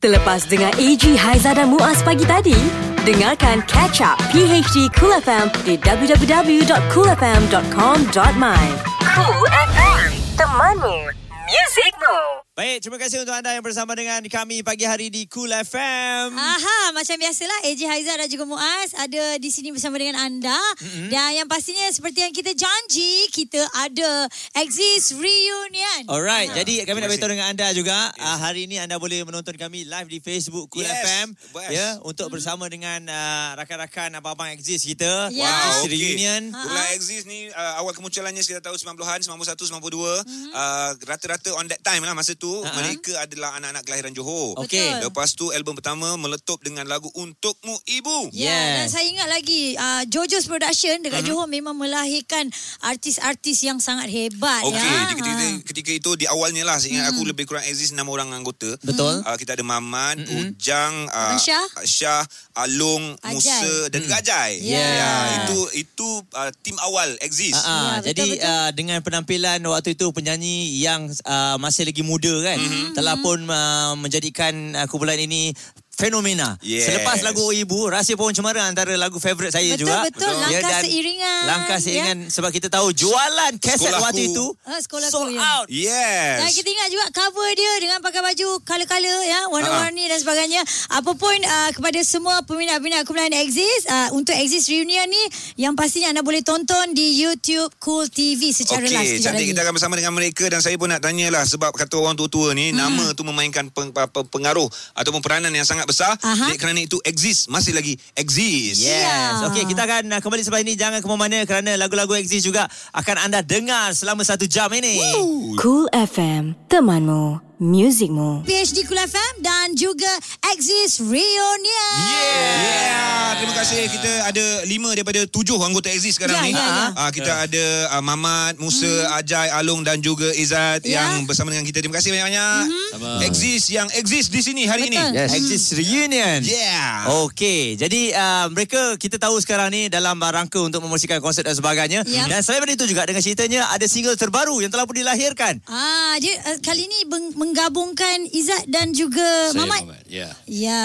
Terlepas dengar AG Haiza dan Muaz pagi tadi, dengarkan Catch Up PHD Cool FM di www.coolfm.com.my. Cool FM, temanmu, muzikmu. Baik, terima kasih untuk anda yang bersama dengan kami pagi hari di Cool FM. Aha, macam biasalah AJ Haizah dan juga Muaz ada di sini bersama dengan anda. Mm-hmm. Dan yang pastinya seperti yang kita janji, kita ada Exist Reunion. Alright, ha. jadi kami nak beritahu dengan anda juga yes. uh, hari ini anda boleh menonton kami live di Facebook Cool yes. FM ya yeah, untuk mm-hmm. bersama dengan uh, rakan-rakan abang-abang Exist kita. Yeah. Wow, okay. Reunion. Bulan Exist ni uh, awal kemunculannya kita tahu 90-an, 91, 92. Mm-hmm. Uh, rata-rata on that time lah masa tu uh-huh. mereka adalah anak-anak kelahiran Johor. Okey. Lepas tu album pertama meletup dengan lagu Untukmu Ibu. Ya, yeah, dan saya ingat lagi uh, Jojo's Production dekat uh-huh. Johor memang melahirkan artis-artis yang sangat hebat okay. ya. Okey, ketika, uh. ketika itu di awalnya lah saya ingat uh-huh. aku lebih kurang exist enam orang anggota. Betul. Uh, kita ada Maman, uh-huh. Ujang, uh, Syah. Syah, Alung, Ajay. Musa dan hmm. Gajai. Yeah. Ya, itu itu uh, tim awal exist. Uh-huh. Ya, Jadi betul, betul. Uh, dengan penampilan waktu itu penyanyi yang uh, masih lagi muda kan mm-hmm. telah pun uh, menjadikan uh, kumpulan ini fenomena. Yes. Selepas lagu Ibu, Rahsia Pohon Cemara antara lagu favourite saya betul, juga. Betul, betul. Langkah ya, seiringan. Langkah ya. seiringan ya. sebab kita tahu jualan kaset Sekolahku. waktu itu uh, sold ya. out. Yes. Dan kita ingat juga cover dia dengan pakai baju color-color ya, warna-warni uh-huh. dan sebagainya. Apapun uh, kepada semua peminat-peminat kumpulan Exist, uh, untuk Exist Reunion ni yang pastinya anda boleh tonton di YouTube Cool TV secara okay, live. Okey, cantik kita akan bersama dengan mereka dan saya pun nak tanyalah sebab kata orang tua-tua ni hmm. nama tu memainkan peng, pengaruh ataupun peranan yang sangat besar. Uh-huh kerana itu exist masih lagi exist. Yes. Yeah. Okey, kita akan uh, kembali selepas ini jangan ke mana kerana lagu-lagu exist juga akan anda dengar selama satu jam ini. Woo. Cool FM, temanmu muzikmu. PhD Kul FM dan juga Exist Reunion. Yeah. yeah. Terima kasih. Kita ada lima daripada tujuh anggota Exist sekarang yeah, ni. Yeah, yeah. Uh, kita yeah. ada uh, Mamat, Musa, hmm. Ajay, Alung dan juga Izzat yeah. yang bersama dengan kita. Terima kasih banyak-banyak. Mm-hmm. Exist yang exist di sini hari Betul. ini. Yes. Exist Reunion. Yeah. Okey. Jadi uh, mereka kita tahu sekarang ni dalam rangka untuk membersihkan konsert dan sebagainya. Yeah. Dan selain daripada itu juga dengan ceritanya ada single terbaru yang telah pun dilahirkan. Ah, dia uh, kali ni beng- menggabungkan Izzat dan juga Saya Mamat. Mamat. Ya. Ya,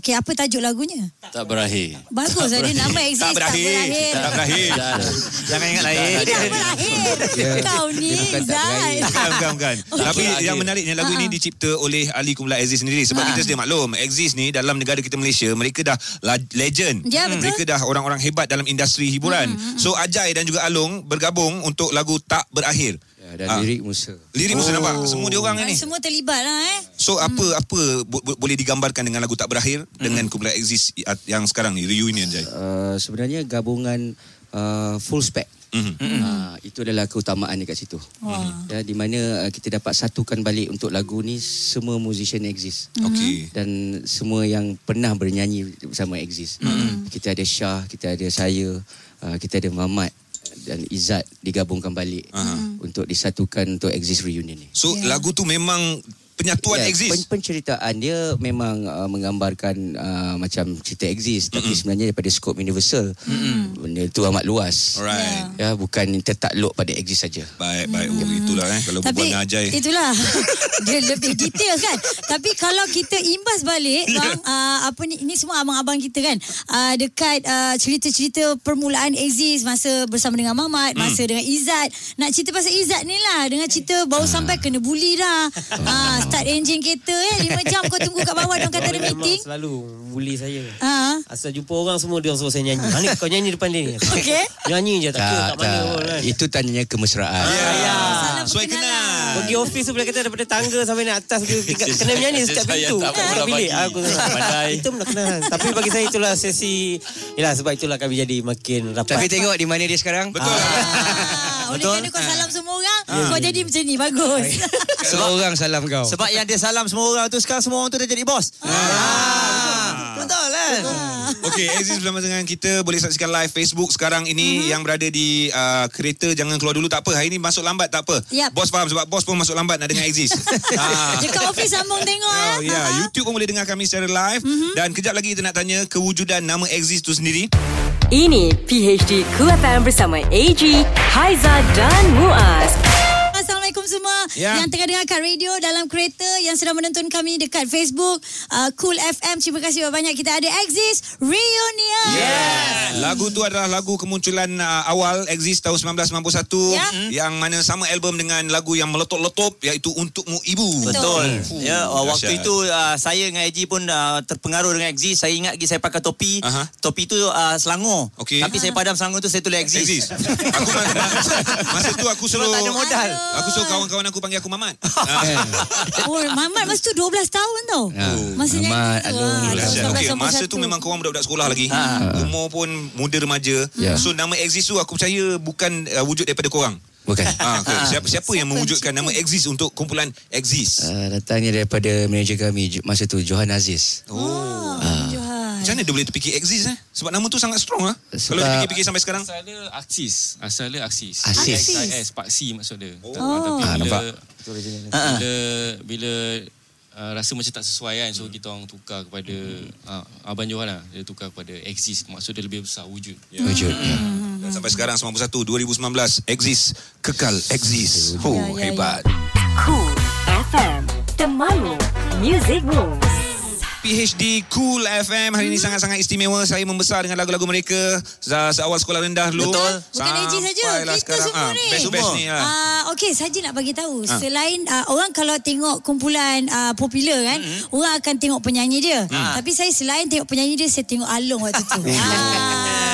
okey apa tajuk lagunya? Tak berakhir. Bagus ada nama exist tak berakhir. Tak berakhir. Tak berakhir. Jangan ingat lain. Tak berakhir. Kau ni Izzat. Bukan, bukan, bukan. Okay. Tapi yang menariknya lagu ini dicipta oleh Ali Kumla Aziz sendiri sebab kita sedia maklum Aziz ni dalam negara kita Malaysia mereka dah legend. Ya, betul. Mereka dah orang-orang hebat dalam industri hiburan. So Ajay dan juga Alung bergabung untuk lagu Tak Berakhir. Dan ha. lirik Musa. Lirik Musa oh. nampak semua dia orang ni. Semua terlibat lah eh. So apa hmm. apa bo- bo- boleh digambarkan dengan lagu tak berakhir hmm. dengan kumpulan exist yang sekarang ni reunion Jai. Uh, sebenarnya gabungan uh, full spec. Mm-hmm. Uh, itu adalah keutamaan dekat situ. Wow. Ya, di mana uh, kita dapat satukan balik untuk lagu ni semua musician exist. Mm-hmm. Okay. Dan semua yang pernah bernyanyi bersama exist. Mm-hmm. Kita ada Syah, kita ada saya, uh, kita ada Mamat dan Izzat digabungkan balik uh-huh. untuk disatukan untuk exist reunion ni. So yeah. lagu tu memang penyatuan yeah, exist. Pen- penceritaan dia memang uh, menggambarkan uh, macam cerita exist mm-hmm. tapi sebenarnya daripada skop universal. Mm-hmm. Benda itu amat luas. Alright. Ya bukan tertakluk pada exist saja. Baik baik mm-hmm. oh, itulah eh kalau tapi, berbual ajai. Itulah. dia lebih detail kan. tapi kalau kita imbas balik yeah. bang uh, apa ni ini semua abang-abang kita kan uh, dekat uh, cerita-cerita permulaan exist masa bersama dengan Mamat, mm. masa dengan Izzat. Nak cerita pasal Izzat ni lah dengan cerita baru uh. sampai kena bully dah. Uh, start enjin kereta eh 5 jam kau tunggu kat bawah dia kata ada meeting. Selalu bully saya. Ha. Asal jumpa orang semua dia suruh saya nyanyi. Mana kau nyanyi depan dia ni? Okey. Nyanyi je tak, tak, tak mana pun kan. Itu tanyanya kemesraan. Ya. ya. Suai kenal. Pergi office tu boleh kata daripada tangga sampai naik atas tingkat kena menyanyi setiap pintu. Tak apa bilik aku pandai. Itu pun kenal. Tapi bagi saya itulah sesi Yalah sebab itulah kami jadi makin rapat. Tapi tengok di mana dia sekarang. Betul. Ah, oleh kerana kau salam semua orang, kau jadi macam ni bagus. Semua orang salam kau. Sebab yang dia salam semua orang tu sekarang semua orang tu dah jadi bos. Ah. ah. Betul kan? Okey, Aziz bersama dengan kita boleh saksikan live Facebook sekarang ini uh-huh. yang berada di uh, kereta jangan keluar dulu tak apa. Hari ini masuk lambat tak apa. Yep. Bos faham sebab bos pun masuk lambat nak dengar Aziz. ah. Dekat office sambung tengok oh, eh. Ya, yeah. uh-huh. YouTube pun boleh dengar kami secara live uh-huh. dan kejap lagi kita nak tanya kewujudan nama Aziz tu sendiri. Ini PHD Cool FM bersama AG, Haiza dan Muaz. Assalamualaikum semua Ya. Yang tengah dengarkan radio Dalam kereta Yang sedang menonton kami Dekat Facebook uh, Cool FM Terima kasih banyak Kita ada Exist Reunion Yes. Lagu tu adalah lagu kemunculan uh, awal Exist tahun 1991 Ya. yang mana sama album dengan lagu yang meletup-letup iaitu Untukmu Ibu. Betul. Fuh, Ya, uh, waktu dahsyat. itu uh, saya dengan Eji pun uh, terpengaruh dengan Exist. Saya ingat lagi saya pakai topi. Aha. Topi tu uh, Selangor. Okey. Tapi saya padam Selangor tu saya tulis Exist. Exist. aku ma- ma- masa tu aku suruh tak ada modal. Aku suruh kawan-kawan aku panggil aku Mamat. Ah. Oh, Mamat masa tu 12 tahun tau. Ya. Masa nyanyi Mamat, tu. Tahun Okey, 1991. masa tu memang korang budak-budak sekolah lagi. Umur pun muda remaja. Ya. So nama Exist tu aku percaya bukan uh, wujud daripada korang. Bukan. Ah, ke? siapa siapa yang mewujudkan nama Exist untuk kumpulan Exist? Uh, datangnya daripada manager kami masa tu Johan Aziz. Oh, Johan. Macam mana dia boleh terfikir Exist eh? Sebab nama tu sangat strong ah. Kalau Sebab- dia fikir-fikir sampai sekarang. Asal dia aksis. Asal dia aksis. Aksis. AXIS, Paksi maksud dia. Oh. Tapi Ah, bila, nampak. bila, bila uh, rasa macam tak sesuai kan. So kita orang tukar kepada uh, Abang Johan lah. Dia tukar kepada exist. Maksud dia lebih besar wujud. Wujud. Ya. Dan sampai sekarang 91 2019 Exist kekal Exist. Oh, Ya, ya, hebat. Cool FM Temanmu Music Moves PHD Cool FM hari ini sangat-sangat istimewa. Saya membesar dengan lagu-lagu mereka se- seawal sekolah rendah dulu. Betul. Bukan AJ saja, Sampailah kita semua ni. Best-best ni lah. Ah, Okey, saja nak bagi tahu. Ah. Selain uh, orang kalau tengok kumpulan uh, popular kan, Mm-hmm. orang akan tengok penyanyi dia. Ah. Tapi saya selain tengok penyanyi dia, saya tengok Along waktu tu. ah.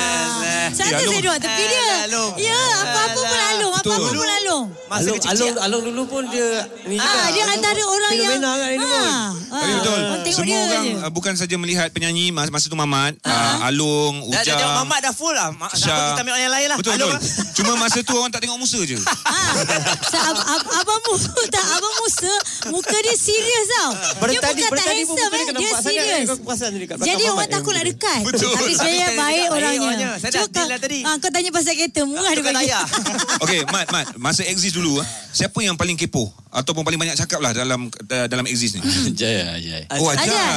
Satu Ya, Along. saya duduk tepi dia. Alah, Along. Ya, apa-apa pun Along, apa-apa pun Along. Masa Alung, kecil-kecil. Alung, Alung dulu pun dia ni juga. Ah, dia antara orang yang Fenomena kan ini pun. Ah, Tapi betul. Semua dia orang uh, bukan saja melihat penyanyi masa, tu Mamat, Alung, Dah, dah Ujang. tengok Mamat dah full lah. Apa kita ambil orang yang lain lah. Betul betul. Cuma masa tu orang tak tengok Musa je. Ah, abang Musa tak abang Musa muka dia serius tau. Dia bukan tak handsome eh, dia dia serius. Dia Jadi orang takut nak dekat. Betul. Tapi sebenarnya Tapi baik orangnya. Kau- lah tadi. Ah, kau tanya pasal kereta, murah dia bagi. Okey, Mat, Mat, masa exist dulu ah, siapa yang paling kepo ataupun paling banyak cakap lah dalam da- dalam exist ni? Jaya, Jaya. Oh, ajar.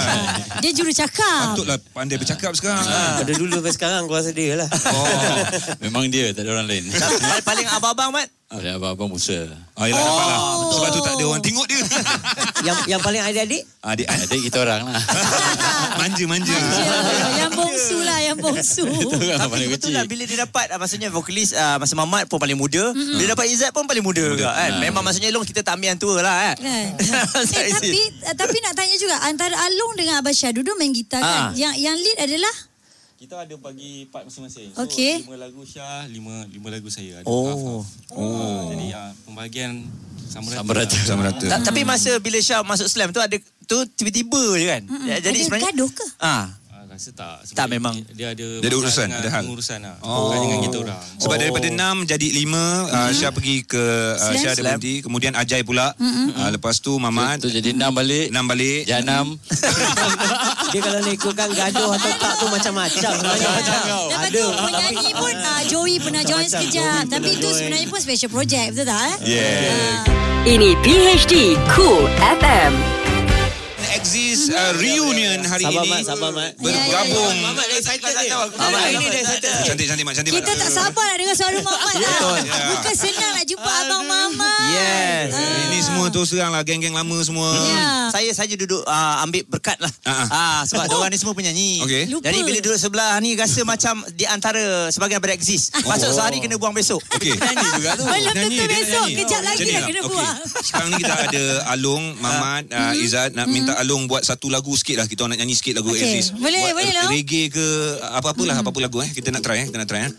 Dia juru cakap. Patutlah pandai bercakap sekarang. Pada dulu sampai sekarang aku rasa dia lah. Oh. Memang dia, tak ada orang lain. Paling- Paling abang-abang Mat. Ada abang-abang Musa. Ah, yelah, nampak lah. Sebab tu tak ada orang tengok dia. yang yang paling adik-adik Adik, Adik kita orang lah. manja-manja. Ya, yang bongsu lah, yang bongsu. Tapi betul kecil. lah bila dia dapat ah, maksudnya vokalis ah, masa Mamat pun paling muda. Bila dapat Izzat pun paling muda juga kan. Memang maksudnya Long kita tak ambil yang tua lah kan. Kan? eh, tapi tapi nak tanya juga antara Along dengan Abah Syah duduk main gitar kan. Ah. Yang yang lead adalah Kita ada bagi part masing-masing. Okey. lima lagu Syah, lima lima lagu saya. Ada Oh. Oh. Jadi uh, pembahagian sama rata. Sama rata. Sama rata. Ta- tapi masa bila Syah masuk slam tu ada tu tiba-tiba je kan. Ya, Jadi ada sebenarnya gaduh ke? Ah. Ah, rasa tak. Sebab Tak, dia- memang. Dia ada Dia ada urusan, dengan ada hal. Pengurusan lah. Oh. Bukan dengan kita orang. Sebab Oh. daripada enam jadi lima, uh, Syah pergi ke uh. Syah ada berhenti, kemudian Ajai pula. Uh, lepas tu Mamat, Tu jadi enam balik. enam balik. Janam. dia kalau nak ikutkan gaduh atau tak tu macam-macam. Lepas Ada. tu penyanyi pun uh, Joey pernah join Macam sekejap. Tapi itu sebenarnya pun special project. Betul tak? Eh? Yeah. Ini PHD Cool FM Exist uh, reunion hari Sabar, ini Mat, sabar, Mat. bergabung. Mamat dah excited ni. Mamat Mamat ini ini dia dah excited. Mat, cantik Mat. Kita tak sabar nak dengar suara Mamat lah. Ya. Bukan senang nak jumpa Abang Mamat. Yes. Ini semua tu serang lah geng-geng lama semua. Ya. Saya saja duduk uh, ambil berkat lah. Ah, ah. Ah, sebab oh. orang ni semua penyanyi. Lupa. Jadi bila duduk sebelah ni rasa macam di antara sebagian daripada exist. Masuk sehari kena buang besok. Okey. Penyanyi juga tu. Belum tentu dia besok. Kejap lagi dah kena buang. Sekarang ni kita ada Alung, Mamat, uh, Izzat nak minta Alung buat satu lagu sikit lah. Kita nak nyanyi sikit lagu. Exist. Boleh, buat boleh, Long. Reggae ke apa-apalah, apa-apa lagu eh. Kita nak try eh. Kita nak try eh.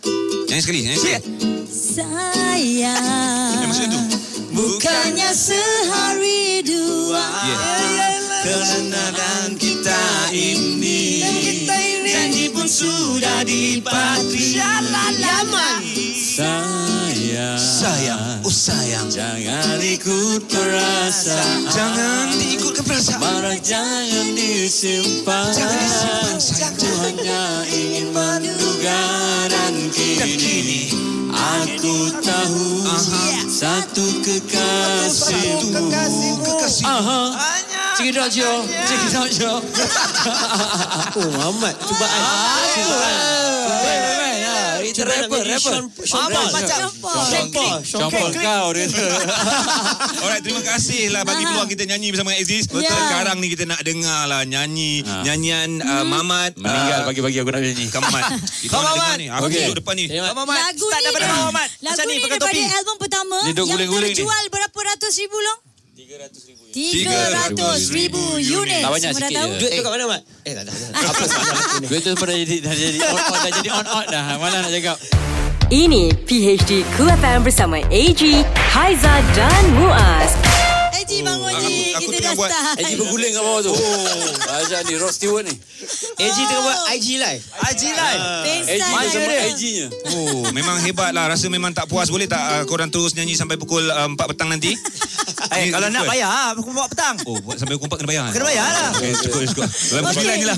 Nyanyi sekali, nyanyi sekali. Sayang. Yang maksud tu? Bukannya sehari dua. Yeah. Kenalan kita ini Janji pun sudah dipatri. Sayang. Sayang, sayang. Jangan ikut perasaan. Jangan diikutkan perasaan. Marah jangan disimpan. Jangan disimpan, sayang. Aku hanya ingin menduga dan kini. Aku tahu satu kekasihmu. Kekasih. Aha. Check it out, Joe. Check it out, Joe. Oh, Mamat. Cubaan. Cubaan. Nak rapper, rapper. Paul. macam Sean Paul. Sean Sean Paul Paul. kau dia. Alright, terima kasih lah bagi peluang kita nyanyi bersama Aziz. Betul. Sekarang ni kita nak dengar lah nyanyi Ha. nyanyian uh, Mamat. Meninggal uh, bagi-bagi aku nak nyanyi. Kamat. Kita Kau, Mamat. ni. Aku duduk depan ni. Terima Abang Mat, Lagu start ni daripada Abang Mat. Lagu ni daripada album pertama yang terjual berapa ratus ribu long? 300 ribu unit. Tak banyak Semua sikit tahu? je. Duit tu kat mana, Mat? Eh, tak. Apa aku ni? Duit tu dah jadi dah jadi on on dah jadi on on dah. Mana nak cakap? Ini PHD Cool FM bersama AG, Haiza dan Muaz. Eji bangun Ji. aku- aku Kita tengah dah buat- start. Eji berguling kat bawah tu. Oh. Ajak ni Rod Stewart ni. AG tengah buat IG live. Haji Live. Eji Pengsan sama dia. Eji-nya. Oh, memang hebat lah. Rasa memang tak puas. Boleh tak uh, korang terus nyanyi sampai pukul uh, 4 petang nanti? Eh, Ni kalau nak bayar, aku buat petang. Oh, buat sampai pukul 4 kena bayar? Kena bayar lah. Okay, cukup, cukup. Dalam pukul. 9 je lah.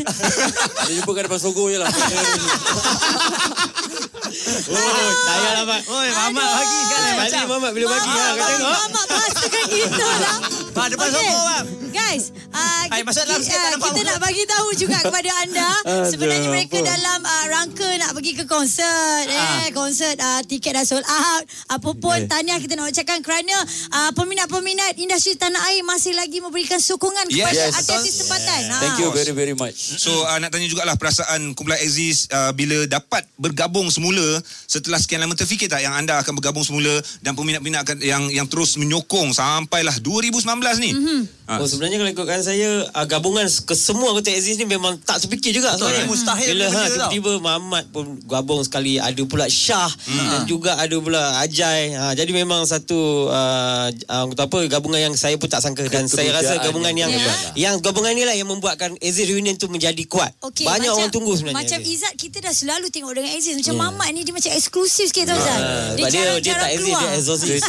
Ada jumpa kat depan Sogo je lah. Oh, saya lah, Mat. Oi, Mamat bagi sekarang Kali macam. Mamat bila bagi lah. Kau tengok. Mamak bahasakan kita lah. Bang, depan Okey. Sogo, bang. Guys, uh, Hai, masuk dalam sikit, tak nampak kita nak bagi tahu juga kepada anda sebenarnya mereka dalam uh, rangka nak pergi ke konsert Ah. eh konsert uh, tiket dah sold out apa pun tahniah kita nak ucapkan kerana uh, peminat-peminat industri tanah air masih lagi memberikan sokongan Yes. kepada Yes. artis tempatan. Ha. Thank you very very much. So uh, nak tanya jugalah perasaan kumpulan Aziz uh, bila dapat bergabung semula setelah sekian lama terfikir tak yang anda akan bergabung semula dan peminat-peminat akan yang yang terus menyokong sampailah 2019 ni. Mm-hmm. Oh sebenarnya kalau ikutkan saya uh, gabungan ke semua anggota Aziz ni memang tak terfikir juga Betul, sebenarnya. mustahil Bila ha, benda tau. tiba-tiba Muhammad pun gabung sekali ada pula Syah Hmm. dan juga ada pula Ajai. Ha, jadi memang satu uh, uh, kata apa gabungan yang saya pun tak sangka dan saya rasa gabungan yang yang yang, yang gabungan ni lah yang membuatkan Aziz reunion tu menjadi kuat. Okey, Banyak macam, orang tunggu sebenarnya. Macam Aziz. Izzat kita dah selalu tengok dengan Aziz macam Mamat ni dia macam eksklusif sikit tau Zat. Ah, sebab dia, dia jarang-jarang tak Aziz dia exorcist.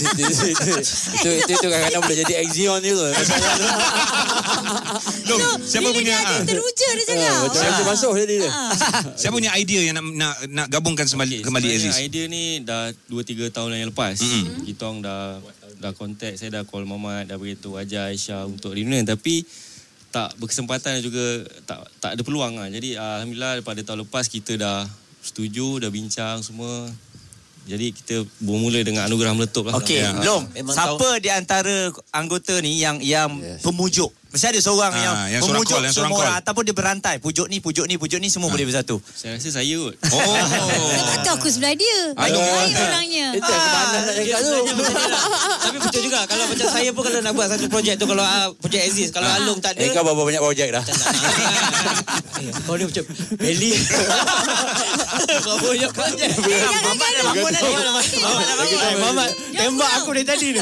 itu kadang-kadang boleh jadi Exion tu. Dom, So, siapa bila punya dia ada ah, teruja dia cakap. Macam macam masuk jadi dia. siapa punya idea yang nak nak nak gabungkan kembali kembali Sebenarnya Aziz? idea ni dah 2-3 tahun yang lepas. Mm-mm. Mm-hmm. Kita orang dah dah contact, saya dah call Mamat, dah beritahu Ajay, Aisyah untuk reunion. Tapi tak berkesempatan dan juga tak tak ada peluang lah. Jadi Alhamdulillah pada tahun lepas kita dah setuju, dah bincang semua. Jadi kita bermula dengan anugerah meletup lah. Okey, Ya. Long. Memang Siapa di antara anggota ni yang yang Yes. pemujuk? Mesti ada seorang Ah, yang, yang seorang pemujuk call, yang semua orang call. ataupun dia berantai. Pujuk ni, pujuk ni, pujuk ni semua boleh bersatu. Saya rasa saya kot. Oh. Tak tahu aku sebelah dia. Lain orangnya. Itu yang nak cakap tu. lah. Tapi betul juga kalau macam saya pun kalau nak buat satu projek tu kalau uh, projek Aziz kalau Alung tak ada Eh kau berapa banyak projek dah? Eh, Kau ni macam Beli Kau banyak projek. Mamat Tembak aku dari tadi ni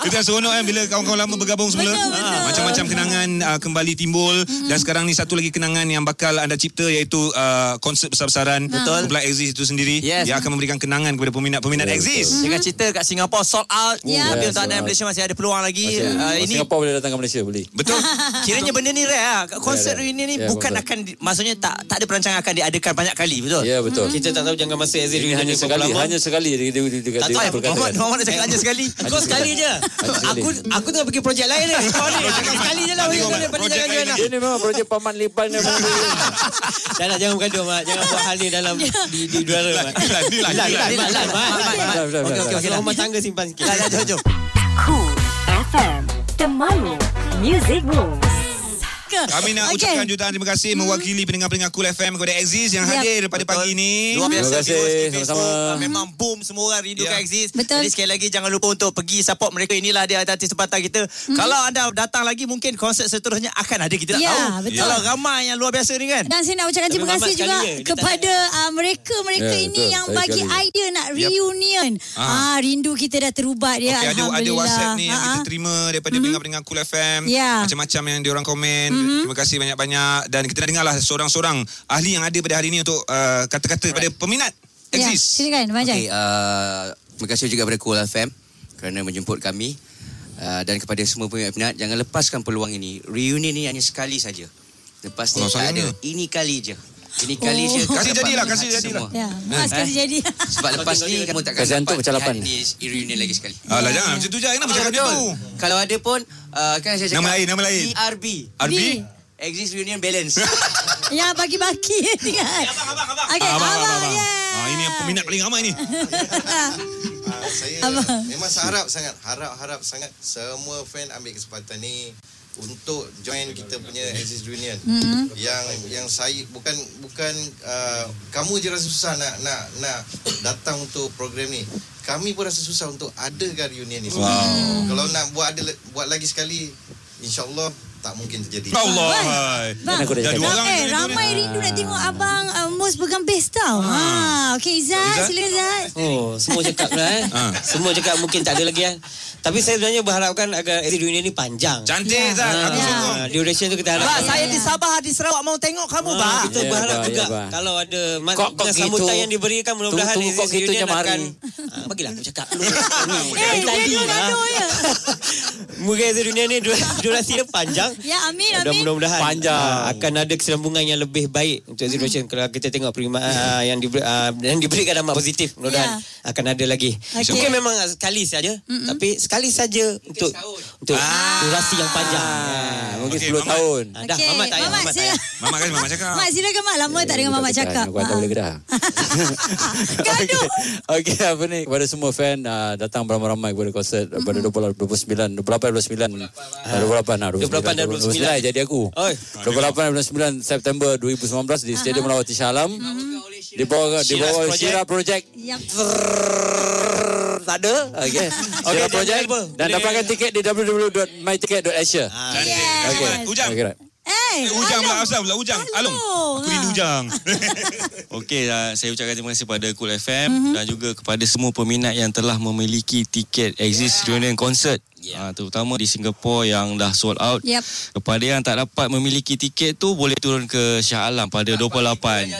Itu yang seronok kan bila kawan-kawan lama bergabung semula. Ah, Macam-macam kenangan uh, kembali timbul dan sekarang ni satu lagi kenangan yang bakal anda cipta iaitu uh, konsert besar-besaran Betul. Kumpulan Exist itu sendiri. Yes. Dia akan memberikan kenangan kepada peminat-peminat Ya, Exist. Jangan cerita kat Singapura sold out. Ya. Tapi Yes, untuk anda yang. Malaysia masih ada peluang lagi. Masih, Uh, ini ini Singapura boleh datang ke Malaysia boleh. Betul? kiranya benda ni rare lah. Konsert Ya, ya. reunion ni Ya, bukan betul. akan maksudnya tak tak ada perancangan akan diadakan banyak kali, betul? Ya betul. Kita tak tahu jangan masa Aziz Ini reunion hanya ni sekali, lama. hanya sekali dia dia dia Tak tahu. Muhammad, Muhammad nak cakap hanya sekali. Kau sekali je. Aku aku tengah pergi projek lain ni Kau ni Sekali je lah Tengok, Kau ni Mat, pada projek jangan lain jual Dia ni memang projek paman lipan. Dah lah jangan bergaduh Mat Jangan buat hal ni dalam Di di udara Mat Dilan, dilan, Lan, dilan. Lan, Mat, Lan, Mat. Mat, Mat, Mat. Dah, dah, dah, Okey, dah. okey, okey. Kalau rumah tangga simpan sikit Dah, dah, jom, jom. Cool FM, Temanmu, Music Moves. Kami nak Okey. ucapkan jutaan terima kasih mewakili pendengar-pendengar Cool FM kepada Exist yang Yap. hadir pada pagi ni. Luar biasa Terima kasih, sama-sama. Facebook. Memang boom semua orang rindukan Ya. Exist. Betul. Jadi sekali lagi jangan lupa untuk pergi support mereka. Inilah dia artis tempatan kita. Mhm. Kalau anda datang lagi mungkin konsert seterusnya akan ada kita tak Ya, tahu. betul. Kalau ramai yang luar biasa ni kan. Dan saya nak ucapkan terima kasih juga tak kepada uh, mereka-mereka Ya, ini betul. yang bagi idea nak reunion. Ah. Ah. rindu kita dah terubat ya Okey, ada ada. WhatsApp ni yang Ah, kita ah. terima daripada pendengar-pendengar Cool FM. Ya. Macam-macam yang diorang komen. Terima kasih banyak-banyak dan kita nak dengarlah seorang-seorang ahli yang ada pada hari ini untuk uh, kata-kata kepada peminat Ya, Exist. silakan Abang Okey, Jai. uh, terima kasih juga kepada Cool FM kerana menjemput kami uh, dan kepada semua peminat-peminat jangan lepaskan peluang ini. Reunion ini hanya sekali saja. Lepas ni Oh, tak ada. Ini kali je. Ini kali Oh. je. Kasih jadilah, kasih jadilah. semua. Ya, mas Eh? kasi jadi. Sebab lepas ni kamu takkan Kasihan tu dapat pecah lapan. di reunion lagi sekali. Alah jangan macam tu je. Kenapa cakap macam tu? Kalau ada pun uh, kan saya cakap Nama lain, nama lain. ERB. RB? Exist Reunion Balance. Yang bagi-bagi kan. Abang, abang, abang. Okay, Ah, abang, abang, abang, abang. yeah. Ah, ni yang peminat paling ramai ni. Ah, saya memang harap sangat harap-harap sangat semua fan ambil kesempatan ni untuk join kita punya Axis Reunion. Mm-hmm. Yang yang saya bukan bukan uh, kamu je rasa susah nak nak nak datang untuk program ni. Kami pun rasa susah untuk adakan reunion ni. Wow. Kalau nak buat ada buat lagi sekali insyaallah tak mungkin terjadi. Allah. Bang, Dah dua orang eh, ramai rindu nak tengok abang uh, Mus pegang best tau. Ha, okey Izzat, Izzat? silakan Izzat. Oh, semua cakap lah eh. Ha. Semua cakap mungkin tak ada lagi eh. Tapi saya sebenarnya berharapkan agar exit reunion ni panjang. Cantik Zat. Aku Ya. sokong. Ha, duration tu kita harap. Bang, saya di Sabah, di Sarawak mau tengok kamu, Ah, bang. kita Ya, berharap bang, juga ya, kalau ada mas- Kok- kok sambutan gitu? yang diberikan mudah-mudahan Exit kok gitu hari. akan Ah, bagilah aku cakap dulu. Eh, dia dulu gaduh ya. Mungkin Exit Reunion ni dur- durasi dia panjang. Ya, amin, Dan amin. mudah-mudahan Panjang. ah, akan ada kesinambungan yang lebih baik untuk Exit Reunion kalau kita tengok penerimaan ah, yang diberi, yang diberikan dampak positif mudah-mudahan akan ada lagi. Mungkin memang sekali saja tapi sekali saja untuk untuk durasi yang panjang. Ah, mungkin Okey, 10 Mamat. tahun. Ah, dah Mamat tak payah Mamat, Mamat sila. Mamat kan Mamat cakap. Mak silakan Mak lama tak dengar Mamat cakap. Aku tak boleh gedah. Gaduh. Okey apa ni kepada semua fan uh, datang beramai-ramai kepada konsert pada 20, 29 28 29 uh, 28 lah 28 dan 29. jadi aku. Oi. 28 dan 29 September 2019 di Stadium Melawati Shah Alam. Di bawah di Shira's bawah Project. Shira Project. Yap. Tak ada. Okey. Shira dia Project apa? dan Boleh- dapatkan tiket di www.myticket.asia. Cantik. Yes. Okey. Ujang. Okey. right. Eh, Ujang pula asal pula Ujang. Along. Aku rindu Ujang. Okey, uh, saya ucapkan terima kasih kepada Cool FM mm-hmm. dan juga kepada semua peminat yang telah memiliki tiket Exist Reunion Concert. Yeah. Uh, terutama di Singapura yang dah sold out. Yep. Kepada yang tak dapat memiliki tiket tu boleh turun ke Shah Alam pada 28.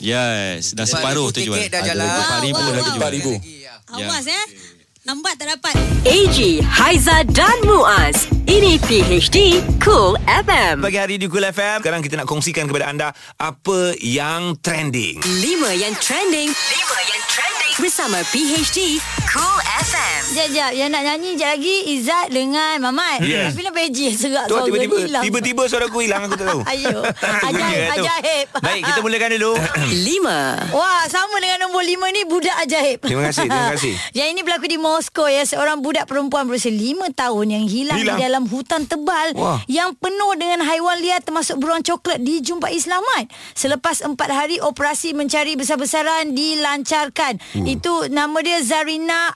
Yes, dah separuh tu jual. tiket dah Ada jalan. 4,000 Wow, wow, lagi jual. 4000. Awas eh. Lambat tak dapat. AG, Haiza dan Muaz. Ini PHD Cool FM. Pagi hari di Cool FM. Sekarang kita nak kongsikan kepada anda apa yang trending. 5 yang trending. 5 yang trending. Bersama PHD Cool. Sekejap, sekejap. Yang nak nyanyi sekejap lagi Izzat dengan Mamat. Yeah. Tapi nak PJ serak Tu suara tiba-tiba hilang. tiba-tiba suara aku hilang aku tak tahu. Ayo. Ajaib, ajaib. Baik, kita mulakan dulu. 5. Wah, sama dengan nombor lima ni budak ajaib. Terima kasih, terima kasih. yang ini berlaku di Moskow ya. Seorang budak perempuan berusia lima tahun yang hilang, Hilang? di dalam hutan tebal Wah. yang penuh dengan haiwan liar termasuk beruang coklat dijumpai selamat. Selepas empat hari operasi mencari besar-besaran dilancarkan. Hmm. Itu nama dia Zarina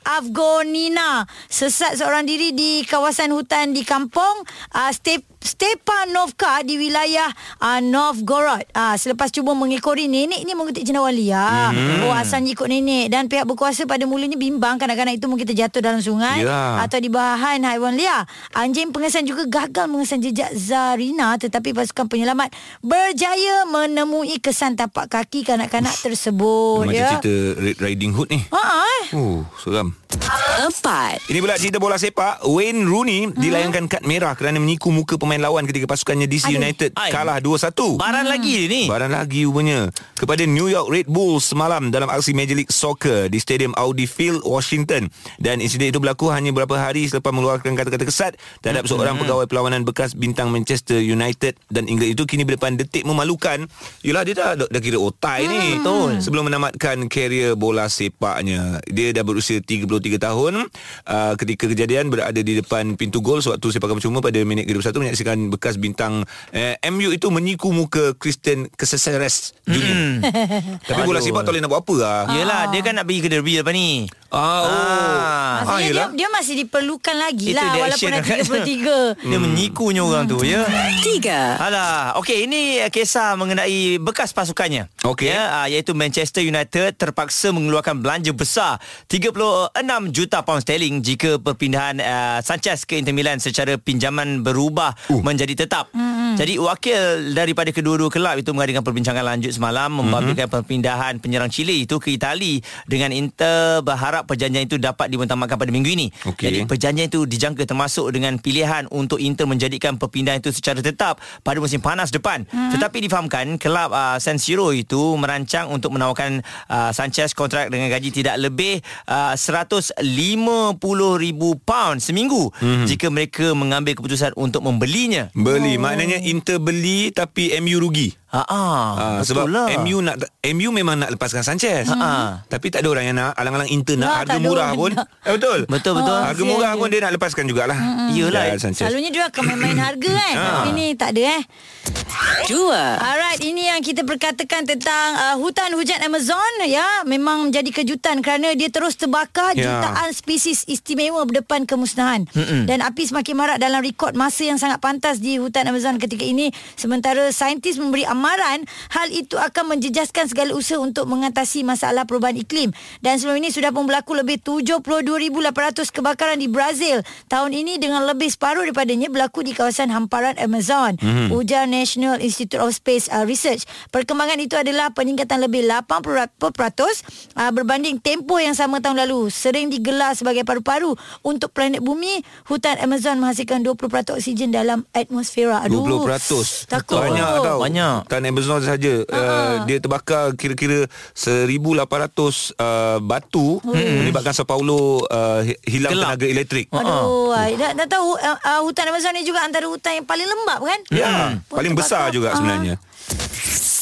Afgonina. Sesat seorang diri di kawasan hutan di kampung uh, Step Stepanovka di wilayah uh, Novgorod. Uh, selepas cuba mengekori nenek ni mengutip cendawan liar. Hmm. Oh asalnya ikut nenek dan pihak berkuasa pada mulanya bimbang kanak-kanak itu mungkin terjatuh dalam sungai Ya. atau di bahan haiwan liar. Anjing pengesan juga gagal mengesan jejak Zarina tetapi pasukan penyelamat berjaya menemui kesan tapak kaki kanak-kanak tersebut. Macam ya. cerita Red Riding Hood ni. Ha eh. Oh, seram. 4. Ini pula cerita bola sepak. Wayne Rooney Hmm. dilayangkan kad merah kerana menyiku muka pemain lawan ketika pasukannya DC Aduh. United kalah 2-1. Baran lagi ni. Baran lagi rupanya Kepada New York Red Bulls semalam Dalam aksi Major League Soccer Di Stadium Audi Field, Washington Dan insiden itu berlaku hanya beberapa hari Selepas mengeluarkan kata-kata kesat Terhadap seorang pegawai perlawanan bekas bintang Manchester United Dan Inggeris itu kini berdepan detik memalukan Yelah dia dah, dah, dah kira otai ni Betul. Sebelum menamatkan karier bola sepaknya Dia dah berusia 33 tahun uh, Ketika kejadian berada di depan pintu gol Sewaktu sepakan percuma pada minit ke-21 Menyaksikan bekas bintang eh, MU itu menyiku muka Christian Caceres Junior Tapi bola sepak tak boleh nak buat apa lah Yelah, dia kan nak pergi ke derby lepas ni. Ah, oh. Ah. Ah, Maksudnya dia, yelah. dia masih diperlukan lagi Itu lah dia walaupun dah kan. 33. Dia menyikunya orang tu, ya. 3. Alah, okey ini kisah mengenai bekas pasukannya. Okey. Ya, uh, iaitu Manchester United terpaksa mengeluarkan belanja besar 36 juta pound sterling jika perpindahan uh, Sanchez ke Inter Milan secara pinjaman berubah uh. Menjadi tetap. Mm-hmm. Jadi wakil daripada kedua-dua kelab itu mengadakan perbincangan lanjut semalam membabitkan mm-hmm. perpindahan penyerang Chile itu ke Itali dengan Inter berharap perjanjian itu dapat dibentamakkan pada minggu ini. Okey. Jadi perjanjian itu dijangka termasuk dengan pilihan untuk Inter menjadikan perpindahan itu secara tetap pada musim panas depan. Hmm. Tetapi difahamkan kelab uh, San Siro itu merancang untuk menawarkan uh, Sanchez kontrak dengan gaji tidak lebih uh, 150,000 pound seminggu hmm. jika mereka mengambil keputusan untuk membelinya. Beli Maknanya Inter beli tapi MU rugi. Ha ah, Ah, sebab lah. MU nak MU memang nak lepaskan Sanchez. Ha. Tapi tak ada orang yang nak alang-alang Inter nak Ah, harga murah pun. nak. Eh, betul. Betul betul. Oh, Harga murah dia. pun dia nak lepaskan jugalah. Iyalah. Ya. Selalunya dia akan main-main harga kan. Ah. Tapi ni tak ada eh. Dua. Alright, ini yang kita perkatakan tentang uh, hutan hujan Amazon ya, memang menjadi kejutan kerana dia terus terbakar Ya. jutaan spesies istimewa berdepan kemusnahan. Mm-mm. Dan api semakin marak dalam rekod masa yang sangat pantas di hutan Amazon ketika ini sementara saintis memberi amaran hal itu akan menjejaskan segala usaha untuk mengatasi masalah perubahan iklim. Dan sebelum ini sudah pun berlaku lebih 72,800 kebakaran di Brazil. Tahun ini dengan lebih separuh daripadanya berlaku di kawasan hamparan Amazon. Mm-hmm. Ujar National Institute of Space uh, Research. Perkembangan itu adalah peningkatan lebih 80% uh, berbanding tempoh yang sama tahun lalu. Sering digelar sebagai paru-paru untuk planet bumi, hutan Amazon menghasilkan 20% oksigen dalam atmosfera. Aduh. 20%. Takut. Banyak tau. Banyak hutan Amazon saja uh, dia terbakar kira-kira 1800 uh, eh, batu hmm. menyebabkan Sao Paulo uh, hilang Gelap. tenaga elektrik. Aduh, uh. dah, dah tahu uh, uh, hutan Amazon ni juga antara hutan yang paling lembap kan? Ya, yeah. hmm. paling terbakar. besar juga uh. sebenarnya.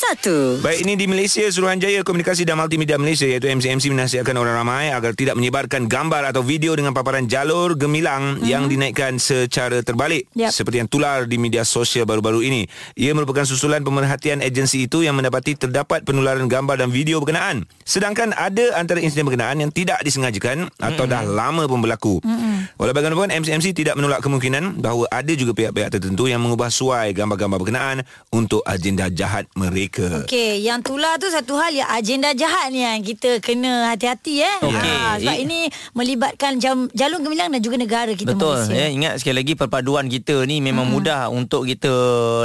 Satu. Baik ini di Malaysia Suruhanjaya Komunikasi dan Multimedia Malaysia iaitu MCMC menasihatkan orang ramai agar tidak menyebarkan gambar atau video dengan paparan jalur gemilang mm-hmm. yang dinaikkan secara terbalik yep. seperti yang tular di media sosial baru-baru ini. Ia merupakan susulan pemerhatian agensi itu yang mendapati terdapat penularan gambar dan video berkenaan. Sedangkan ada antara insiden berkenaan yang tidak disengajakan atau mm-hmm. dah lama pun berlaku. Mm-hmm. Walau bagaimanapun MCMC tidak menolak kemungkinan bahawa ada juga pihak-pihak tertentu yang mengubah suai gambar-gambar berkenaan untuk agenda jahat mereka. Okey, yang tular tu satu hal ya agenda jahat ni yang kita kena hati-hati eh. Okey. Ha, sebab Eh. ini melibatkan jam, jalur gemilang dan juga negara kita Betul Malaysia. ya, Ingat sekali lagi Perpaduan kita ni Memang hmm. mudah Untuk kita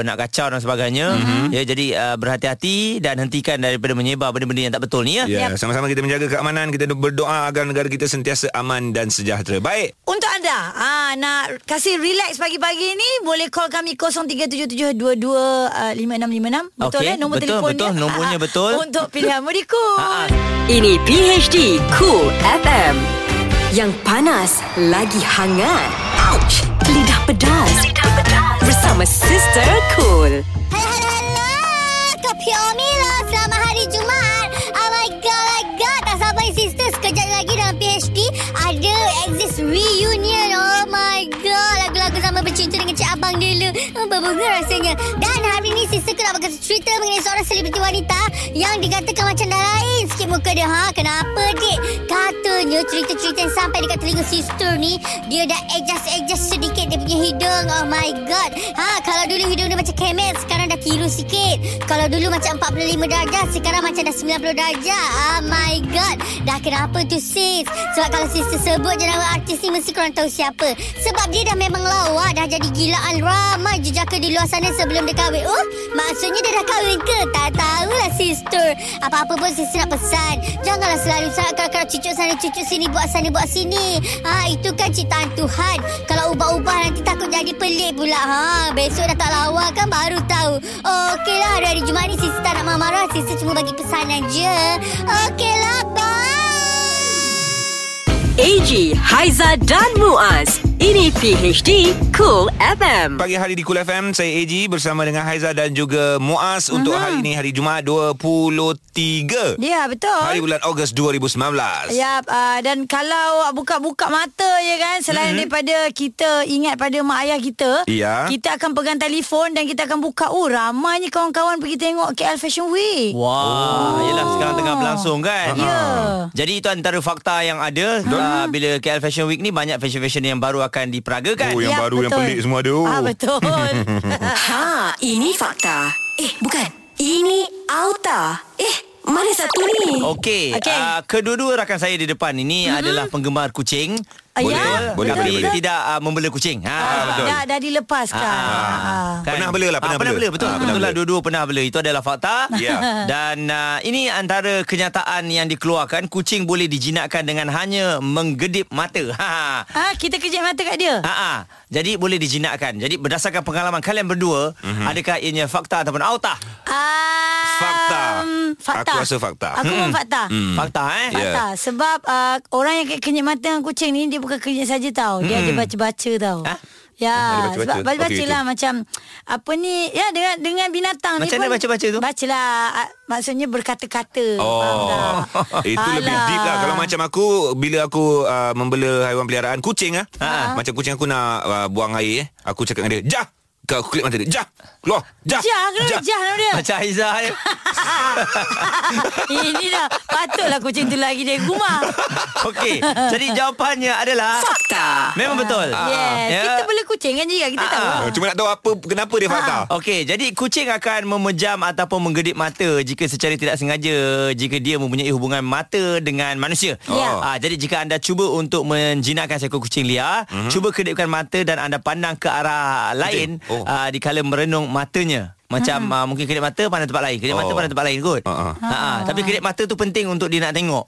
Nak kacau dan sebagainya hmm. ya, Jadi uh, berhati-hati Dan hentikan daripada menyebar Benda-benda yang tak betul ni ya Ya, sama-sama kita menjaga keamanan, kita berdoa agar negara kita sentiasa aman dan sejahtera. Baik. Untuk anda ah nak kasih relax pagi-pagi ni boleh call kami 0377225656 betul Okey, eh nombor betul, telefon betul. dia Nombornya betul. untuk pilihanmu di Cool. Ha, ha. Ini PHD Cool FM. Yang panas lagi hangat. Ouch! Lidah pedas. Lidah pedas. Bersama Sister Cool. Hello, hello, hello. Kopi Omila. Selamat hari Jumaat. Oh my god, my god. Tak sabar sisters. Sekejap lagi dalam PhD ada Exist Reunion. Oh my god. Lagu-lagu zaman bercinta dengan Cik Abang dulu. Berbunga rasanya. Dan hari ni sister berkata cerita mengenai seorang selebriti wanita yang dikatakan macam dah lain sikit muka dia. Ha, kenapa dik? Katanya cerita-cerita yang sampai dekat telinga sister ni dia dah adjust-adjust sedikit dia punya hidung. Oh my god. Ha, kalau dulu hidung dia macam kemet, sekarang dah tiru sikit. Kalau dulu macam 45 darjah, sekarang macam dah 90 darjah. Oh my god. Dah kenapa tu sis? Sebab kalau sister sebut je nama artis ni mesti korang tahu siapa. Sebab dia dah memang lawa, dah jadi gilaan ramai jejaka di luar sana sebelum dia kahwin. Oh, maksudnya dia dah kahwin ke? Tak tahulah sister. Apa-apa pun sister nak pesan. Janganlah selalu sangat kalau cucuk sana cucuk sini buat sana buat sini. Ha, itu kan ciptaan Tuhan. Kalau ubah-ubah nanti takut jadi pelik pula. Ha, besok dah tak lawa kan baru tahu. Okeylah hari-hari Jumaat ni sister tak nak marah-marah. Sister cuma bagi pesanan je. Okeylah, bye. AG, Haiza dan Muaz. Ini PHD Cool FM. Pagi hari di Kul FM, saya AG bersama dengan Haiza dan juga Muaz untuk hari ini hari Jumaat 23 Ya, betul. hari bulan Ogos 2019. Ya, uh, dan kalau buka-buka mata je kan selain mm-hmm. daripada kita ingat pada mak ayah kita, Ya. kita akan pegang telefon dan kita akan buka oh ramainya kawan-kawan pergi tengok KL Fashion Week. Wah, oh. yelah sekarang tengah berlangsung kan. Ya. Jadi itu antara fakta yang ada uh, bila KL Fashion Week ni banyak fashion-fashion yang baru akan diperagakan. Oh, yang Ya, baru yang betul. pelik semua ada. Oh. Ah betul. Ha, ini fakta. Eh, bukan. Ini auta. Eh, mana satu ni? Okey, Okey. uh, kedua-dua rakan saya di depan ini mm-hmm. adalah penggemar kucing. Ah, Boleh, ya? boleh, tapi boleh, boleh. tidak uh, membela kucing. Ha, Ah, betul. Dah dah dilepaskan. Ah. Pernah bela lah, pernah Ah, pernah bela. bela. Betul, Ah, betul pernah lah dua-dua pernah bela. Itu adalah fakta. Ya. Dan uh, ini antara kenyataan yang dikeluarkan kucing boleh dijinakkan dengan hanya menggedip mata. Ha. Ah, kita kejap mata kat dia. Ha ah. Jadi boleh dijinakkan. Jadi berdasarkan pengalaman kalian berdua, mm-hmm. adakah ianya fakta ataupun auta? Ah, Fakta. Fakta. Aku rasa fakta. Aku pun fakta. Hmm. Fakta eh? Fakta. Sebab uh, orang yang kenyit mata dengan kucing ni dia bukan kenyit saja tau. Dia ada baca-baca tau. Ha? Ya, baca-baca. sebab baca-baca Okey, lah macam apa ni ya dengan dengan binatang Macam ni mana pun baca-baca tu? Bacalah ah, maksudnya berkata-kata. Oh, itu lebih Alah. deep lah. Kalau macam aku, bila aku uh, membela haiwan peliharaan, kucing ah, macam kucing aku nak uh, buang air, eh, aku cakap dengan dia, jah. Kau klip mata dia, jah. Keluar, jah. Jah, kenapa jah nama dia? Macam Aizah ni. Ini dah patutlah kucing tu lagi dari rumah. Okey, jadi jawapannya adalah Fakta. memang betul. Yes, Ya. kita bela kucing kan juga kita Ah, tahu. ah. Uh, Cuma nak tahu apa kenapa dia fakta. Okey, jadi kucing akan memejam ataupun menggedip mata jika secara tidak sengaja jika dia mempunyai hubungan mata dengan manusia. Ya. Ah, jadi jika anda cuba untuk menjinakkan seekor kucing liar, Mhm. cuba kedipkan mata dan anda pandang ke arah lain Oh. ah, dikala merenung matanya. Macam uh, mungkin kedip mata pandang tempat lain. Kedip mata Oh. pandang tempat lain kot. Ha, ha. Ha, ha. Tapi kedip mata tu penting untuk dia nak tengok.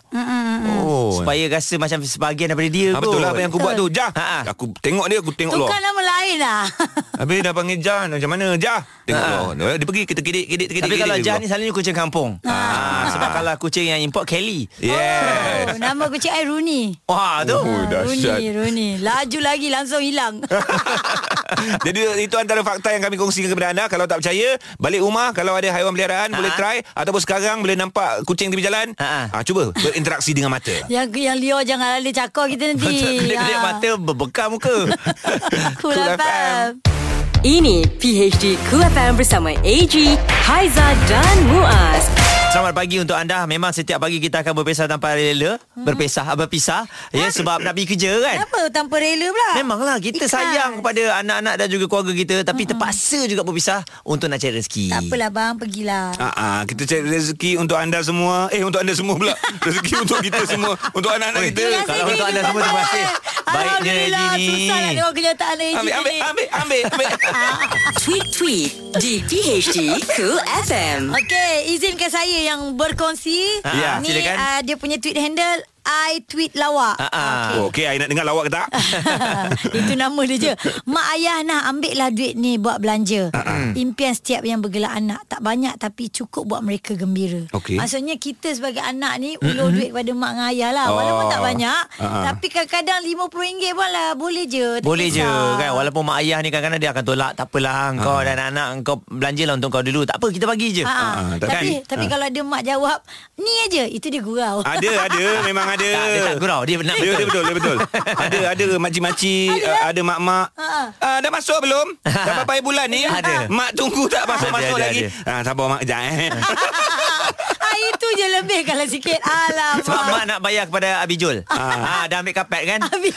Oh. Supaya rasa macam sebahagian daripada dia kot. betul lah apa yang aku buat tu. Jah. Ha, ha. Aku tengok dia, aku tengok luar. Tukar nama lain lah. Habis dah panggil Jah. Macam mana? Jah. Tengok Ha. luar. Dia pergi kita kedik, kedik, kedik. Tapi kalau kedik, Jah kedik ni selalunya kucing kampung. Ah. Sebab kalau kucing yang import Kelly. Yes. Oh, nama kucing I Rooney. Wah tu. Oh. Rooney, Rooney. Laju lagi langsung hilang. Jadi itu antara fakta yang kami kongsikan kepada anda. Kalau tak percaya, balik rumah kalau ada haiwan peliharaan boleh try ataupun sekarang boleh nampak kucing tepi jalan. Ha-ha. Ah cuba berinteraksi dengan mata. yang yang Leo jangan ada cakap kita nanti. Kedip-kedip Ah. mata berbekam muka. Cool Cool FM. Ini PHD Cool FM bersama AG, Haiza dan Muaz. Selamat pagi untuk anda. Memang setiap pagi kita akan berpisah tanpa rela. Berpisah, berpisah. Ya, sebab nak pergi kerja kan. Kenapa tanpa rela pula? Memanglah kita Ikhlas. sayang kepada anak-anak dan juga keluarga kita tapi terpaksa juga berpisah untuk nak cari rezeki. Tak apalah bang, pergilah. Ah, ah, kita cari rezeki untuk anda semua. Eh untuk anda semua pula. Rezeki untuk kita semua. Untuk anak-anak kita. Kalau untuk anda semua, terima kasih. Baiknya Alhamdulillah, Haji ni. susah nak tengok kenyataan Haji Ambil, ambil, ambil, ambil, ambil. Tweet-tweet di PHD Cool FM. Okey, izinkan saya yang berkongsi. Ya, Ni silakan. uh, dia punya tweet handle I tweet lawak. Ah, ah. Oh, Okey, I nak dengar lawak ke tak? Itu nama dia je. Mak ayah nah ambil lah duit ni buat belanja. Ah, Impian setiap yang bergelar anak tak banyak tapi cukup buat mereka gembira. Okey. Maksudnya kita sebagai anak ni ulur duit kepada mak dengan ayah lah. Walaupun Oh. tak banyak, ah. tapi kadang-kadang RM50 pun lah boleh je. Boleh je kan Walaupun mak ayah ni kadang-kadang Dia akan tolak Tak apalah Kau dan anak Kau belanjalah untuk kau dulu Tak apa kita bagi je Ha, ha. Ah, tapi tapi- tapi kalau ada mak jawab ni aja itu dia gurau. Ada, ada. Memang ada. Tak, dia tak gurau Dia nak Dia, dia betul, dia betul. Ada ada makcik-makcik, ada, ada mak-mak. Ha. Ah, dah masuk belum? Dah berapa bulan ni? Ada. Mak tunggu tak masuk-masuk Ada, ada, lagi. Ah, sabar mak kejap eh. ah, itu je lebih kalau sikit. Alamak. Sebab mak nak bayar kepada Abijul ah. Dah ambil kapet kan Habis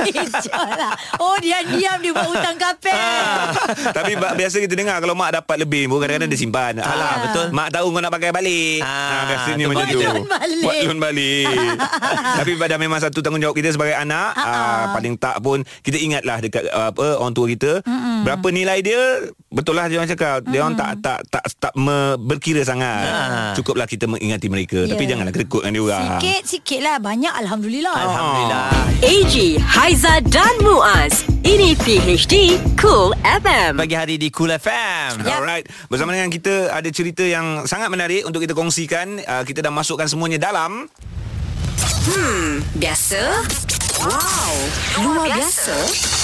lah. Oh dia diam dia buat hutang kapet. Tapi ba- biasa kita dengar kalau mak dapat lebih pun kadang-kadang dia simpan. Alah, betul. Mak tahu kau nak pakai balik. Ah, Ah, biasanya tu macam tu. Buat loan balik. Buat loan balik. Tapi pada memang satu tanggungjawab kita sebagai anak, ah, paling tak pun kita ingatlah dekat ah, apa orang tua kita. Berapa nilai dia? Betul lah dia orang cakap. Dia orang tak tak tak tak me, berkira sangat. Ah. Cukuplah kita mengingati mereka. Tapi Ya. janganlah kerekut dengan dia orang. Sikit-sikit lah. Banyak Alhamdulillah. Alhamdulillah AG, Haiza dan Muaz. Ini PHD Cool FM. Pagi hari di Cool FM Ya. Alright, bersama dengan kita ada cerita yang sangat menarik untuk kita kongsikan. Uh, kita dah masukkan semuanya dalam Biasa? Wow. Luar biasa? Wow.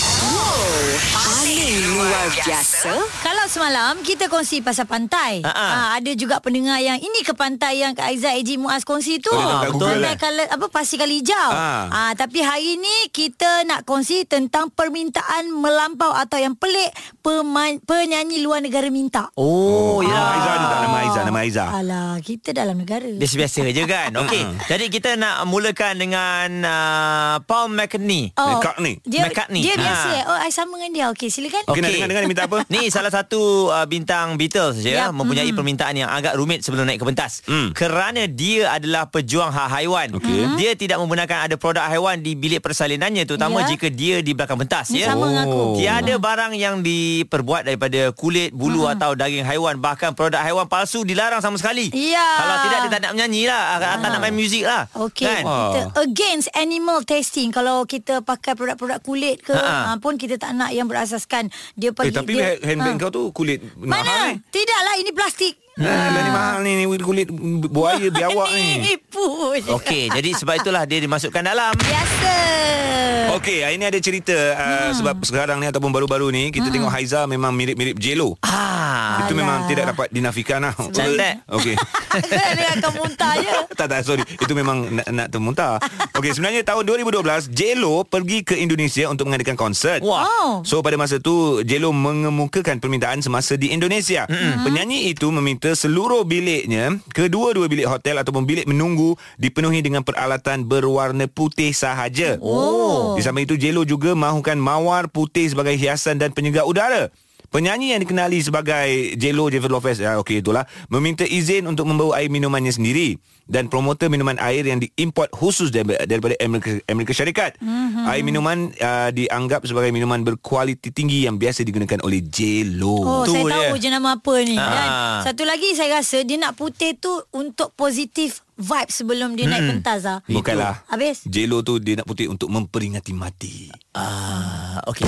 Paling luar biasa? Kalau semalam kita kongsi pasal pantai. Ha, ha. Ah, ada juga pendengar yang ini ke pantai yang Kak Aizat Eji Muaz kongsi tu. Oh, Pantai kala, apa pasir kali hijau. Ah. Ah, tapi hari ni kita nak kongsi tentang permintaan melampau atau yang pelik pemain, penyanyi luar negara minta. Oh, Nama ya Aizah ada tak nama Aizah? Nama Aizah. Alah, kita dalam negara. Biasa-biasa je kan Okey Jadi kita nak mulakan dengan uh, Paul McCartney McCartney. Dia, McCartney. Dia biasa Ha. Oh, I sama dengan dia. Okey, silakan. Okey, nak dengar- dengar dia minta apa? Ni salah satu uh, bintang Beatles je Yap, mempunyai mm. permintaan yang agak rumit sebelum naik ke pentas. Mm. Kerana dia adalah pejuang hak haiwan. Okey. Dia tidak menggunakan ada produk haiwan di bilik persalinannya terutama Ya. jika dia di belakang pentas ya. sama dengan aku. Tiada barang yang diperbuat daripada kulit, bulu atau daging haiwan bahkan produk haiwan palsu dilarang sama sekali. Ya. Kalau tidak dia tak nak menyanyi lah, tak nak main muzik lah. Okey, Kan? kita against animal testing. Kalau kita pakai produk-produk kulit ke Ha-ha. uh, pun kita tak nak yang berasaskan dia Eh, pergi tapi dia, handbag ha. kau tu kulit mahal Mana? eh. Tidaklah ini plastik. Alah ni mahal ni, ni kulit buaya biawak ni. Nipu je. Okey, jadi sebab itulah dia dimasukkan dalam. Biasa. Okey, hari ni ada cerita uh, sebab sekarang ni ataupun baru-baru ni kita tengok Haiza memang mirip-mirip Jelo. Ah. Itu memang tidak dapat dinafikan lah. Cantik. Okey. Dia akan muntah je. tak tak sorry itu memang nak, nak termuntah. Okey sebenarnya tahun 2012 Jelo pergi ke Indonesia untuk mengadakan konsert. Wah. Oh. So pada masa tu Jelo mengemukakan permintaan semasa di Indonesia. Mm-hmm. Penyanyi itu meminta seluruh biliknya kedua-dua bilik hotel ataupun bilik menunggu dipenuhi dengan peralatan berwarna putih sahaja. Oh. Di samping itu Jelo juga mahukan mawar putih sebagai hiasan dan penyegar udara. Penyanyi yang dikenali sebagai Jelo Jennifer Lopez ya okey itulah meminta izin untuk membawa air minumannya sendiri dan promotor minuman air yang diimport khusus daripada, Amerika, Amerika Syarikat. Mm-hmm. Air minuman uh, dianggap sebagai minuman berkualiti tinggi yang biasa digunakan oleh Jelo. Oh, Tu saya tahu dia. je nama apa ni. Ah. Dan satu lagi saya rasa dia nak putih tu untuk positif vibe sebelum dia naik pentas ah. Bukanlah. Habis? Jelo tu dia nak putih untuk memperingati mati. Ah, okey.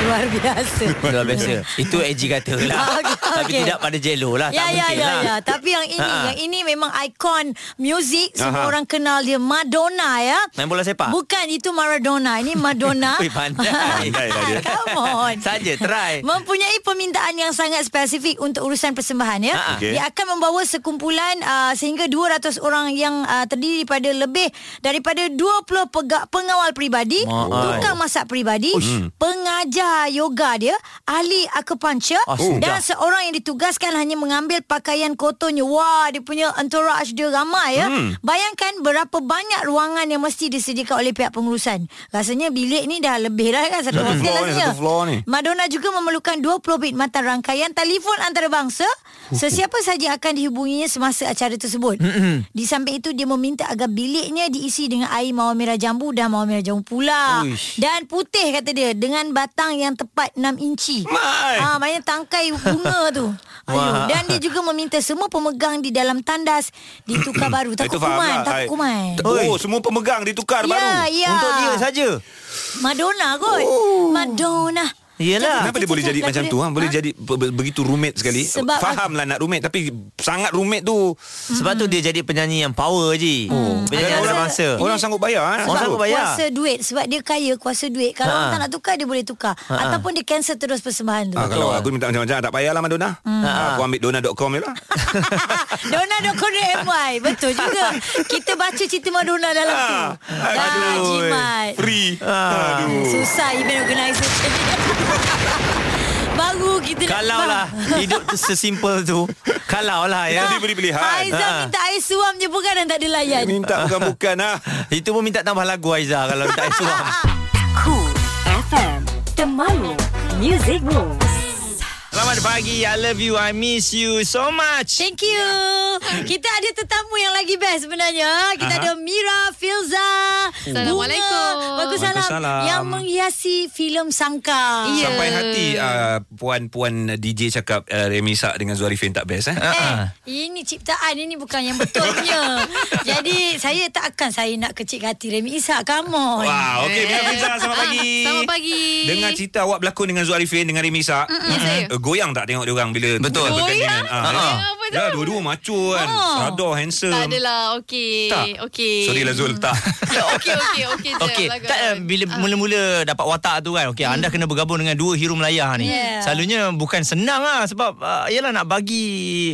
Luar biasa. Luar biasa. Itu Eji kata lah. Okey, Tapi okey. tidak pada Jelo lah. Ya tak ya mungkin ya lah. ya. Tapi yang ini Ha-ha. yang ini memang ikon muzik semua Aha. orang kenal dia Madonna ya. Main bola sepak? Bukan itu Maradona. Ini Madonna. Ui, pandai. Pandai lah dia. Come on. Saja, try. Mempunyai permintaan yang sangat spesifik untuk urusan persembahan ya. Ha, okey. Dia akan membawa sekumpulan uh, sehingga 200 orang yang uh, terdiri daripada lebih daripada 20 pega- pengawal peribadi, tukang masak peribadi, pengajar yoga dia, ahli acupuncture Ah, sudah. dan seorang yang ditugaskan hanya mengambil pakaian kotornya. Wah, dia punya entourage dia ramai ya. Hmm. Bayangkan berapa banyak ruangan yang mesti disediakan oleh pihak pengurusan. Rasanya bilik ni dah lebih lah kan satu Satu hotel floor ni, satu floor ni. Madonna juga memerlukan 20 bit mata rangkaian telefon antarabangsa sesiapa saja akan dihubunginya semasa acara tersebut. Di samping itu dia meminta agar biliknya diisi dengan air mawar merah jambu dan mawar merah jambu pula. Uish. Dan putih kata dia dengan batang yang tepat 6 inci. Mai. Ah, maknanya tangkai bunga tu. Ayo. Wah. Dan dia juga meminta semua pemegang di dalam tandas ditukar baru. Takut kuman, lah. takut kuman. Oh, semua pemegang ditukar Ya, baru. ya. Untuk dia saja. Madonna kot. Oh. Madonna. Yelah. Kenapa dia boleh jadi macam tu? Ha? Boleh Ha? jadi be- be- begitu rumit sekali. Sebab- Fahamlah nak rumit tapi sangat rumit tu. Sebab tu dia jadi penyanyi yang power je. Oh. Penyanyi orang orang, masa. orang sanggup bayar. Ha? Orang sanggup bayar. Kuasa duit Sebab dia kaya Kuasa duit Kalau Ha. orang tak nak tukar Dia boleh tukar Ataupun dia cancel terus persembahan tu Ha, kalau aku minta macam-macam tak payahlah Madonna. Hmm. Ha. Aku ambil dona.com je lah. Dona.com.my Betul juga Kita baca cerita Madonna dalam tu Dah aduh, jimat Free. Aduh. Susah event. Baru kita nak Kalau lah hidup tu sesimpel tu. Kalau lah ya. Jadi beli pilihan. Aizah Ha. minta air suam je bukan Dan tak ada layan Minta bukan-bukan lah. Itu pun minta tambah lagu Aiza kalau minta air suam. Cool FM Temanmu Music Rules Selamat pagi. I love you. I miss you so much. Thank you. Kita ada tetamu yang lagi best sebenarnya. Kita Aha. ada Mira Filza. Assalamualaikum. Waalaikumsalam. Waalaikumsalam. Yang menghiasi filem Sangka. Ya. Sampai hati uh, puan-puan DJ cakap uh, Remy Sak dengan Zuarifin tak best eh. Eh, ini ciptaan ini bukan yang betulnya. Jadi saya tak akan saya nak kecil hati Remy Isak. Come on. Wah, okey Mira Fiza selamat pagi. Selamat pagi. Dengar cerita awak berlakon dengan Zuarifin dengan Remy Sak. Ya, saya. Uh, goyang tak tengok dia orang bila Betul. Goyang? Ah, Ah. ya. Apa tu? Ya, dua-dua macho kan. Oh. Sadar, handsome. Tak adalah. Okey. Tak? Okey. Sorry lah Zul, tak. okey, okey, okey je. Okey, tak bila Ah. mula-mula dapat watak tu kan. Okey, anda kena bergabung dengan dua hero Melayah ni. Yeah. Selalunya bukan senang lah sebab uh, yalah nak bagi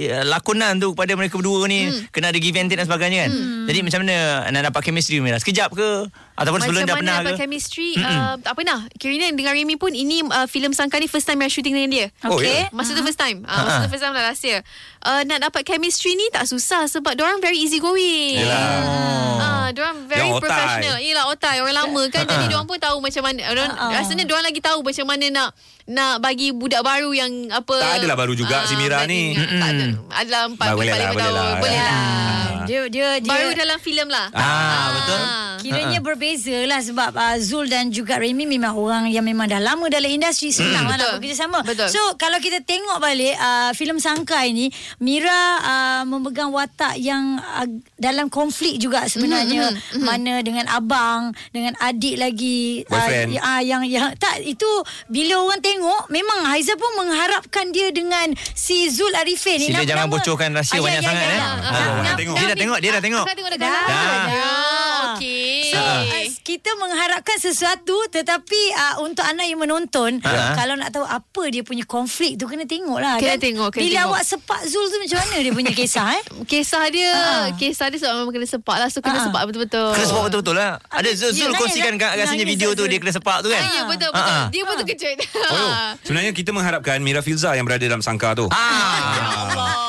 uh, lakonan tu kepada mereka berdua ni kena ada give and take dan sebagainya kan. Jadi macam mana nak dapat chemistry Mira? Sekejap ke ataupun sebelum dah Macam pernah mana dapat ke? chemistry uh, Tak pernah Kirina dengan Remy pun Ini uh, filem Sangka ni First time yang shooting dengan dia Oh, Okey. ya? Masa tu first time. Uh, Masa tu first time lah last year uh, Nak dapat chemistry ni Tak susah Sebab orang very easy going Yelah. Ah, Diorang very Diorang otai. professional. Yelah otai. Orang lama kan. Jadi diorang pun tahu macam mana. Orang, Rasanya diorang lagi tahu Macam mana nak Nak bagi budak baru yang apa Tak adalah baru juga si Mira ni. blending. Tak ada Adalah 4 Bah, boleh lah, 5 boleh tahun lah. Boleh lah Dia dia dia Baru dalam filem lah Ah, betul. Kiranya berbeza lah sebab uh, Zul dan juga Remy memang orang yang memang dah lama dalam industri senang lah nak bekerjasama. Betul. So kalau kita tengok balik uh, filem Sangka ini Mira uh, memegang watak yang uh, dalam konflik juga sebenarnya Mhm, mana dengan abang dengan adik lagi Boyfriend. uh, yang yang tak itu bila orang tengok memang Haiza pun mengharapkan dia dengan si Zul Arifin ni Sila Nama- jangan nama- bocorkan rahsia Ah, ya, banyak ya, sangat ya, eh. ya. Ah, Ah, tengok. Dia dah tengok, dia dah tengok. Akak tengok dah Dah. dah. Dah. Okey. So kita mengharapkan sesuatu tetapi uh, untuk anak yang menonton Ha. kalau nak tahu apa dia punya konflik tu kena tengok lah Kena kan. tengok, kena Bila tengok. awak sepak Zul tu macam mana dia punya kisah eh? Kisah dia Ah. Kisah dia sebab memang kena sepak lah So kena Ah. sepak betul-betul Kena sepak betul-betul lah. Ada Zul, Zul kongsikan kat rasanya nangis, video tu Zul. dia kena sepak tu kan. Ah, Ya betul Ah, betul ah. Dia pun terkejut Oh, sebenarnya kita mengharapkan Mira Filza yang berada dalam sangka tu. buat,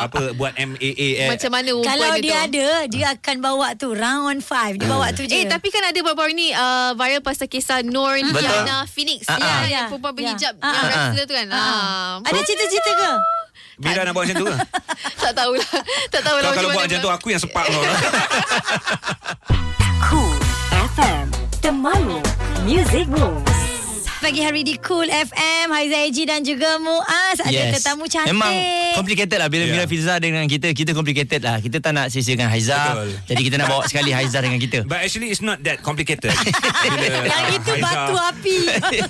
apa buat MAA. Macam mana rupa Kalau dia, dia tu ada dia akan bawa tu round 5 dia bawa tu je. Eh tapi kan ada baru-baru ni uh, viral pasal kisah Nur Betul. Diana Phoenix Ah, ya, ah. yang Ya, perempuan ya. berhijab Ah, yang ah. wrestler tu kan. Ah. Ada cerita-cerita ke? Mira nak buat macam tu ke? Tak tahulah. Tak tahulah Kau kalau macam buat macam tu aku yang sepak kau. Cool FM Temanmu Music Moves Pagi hari di Cool FM Haiza Eji dan juga Muaz. Ada tetamu cantik. Memang complicated lah. Bila Ya. Mira Filza dengan kita Kita complicated lah. Kita tak nak sia-siakan Haiza. Betul. Jadi kita nak bawa sekali Haiza dengan kita. But actually it's not that complicated. Bila, Yang ah, itu Haiza- batu api.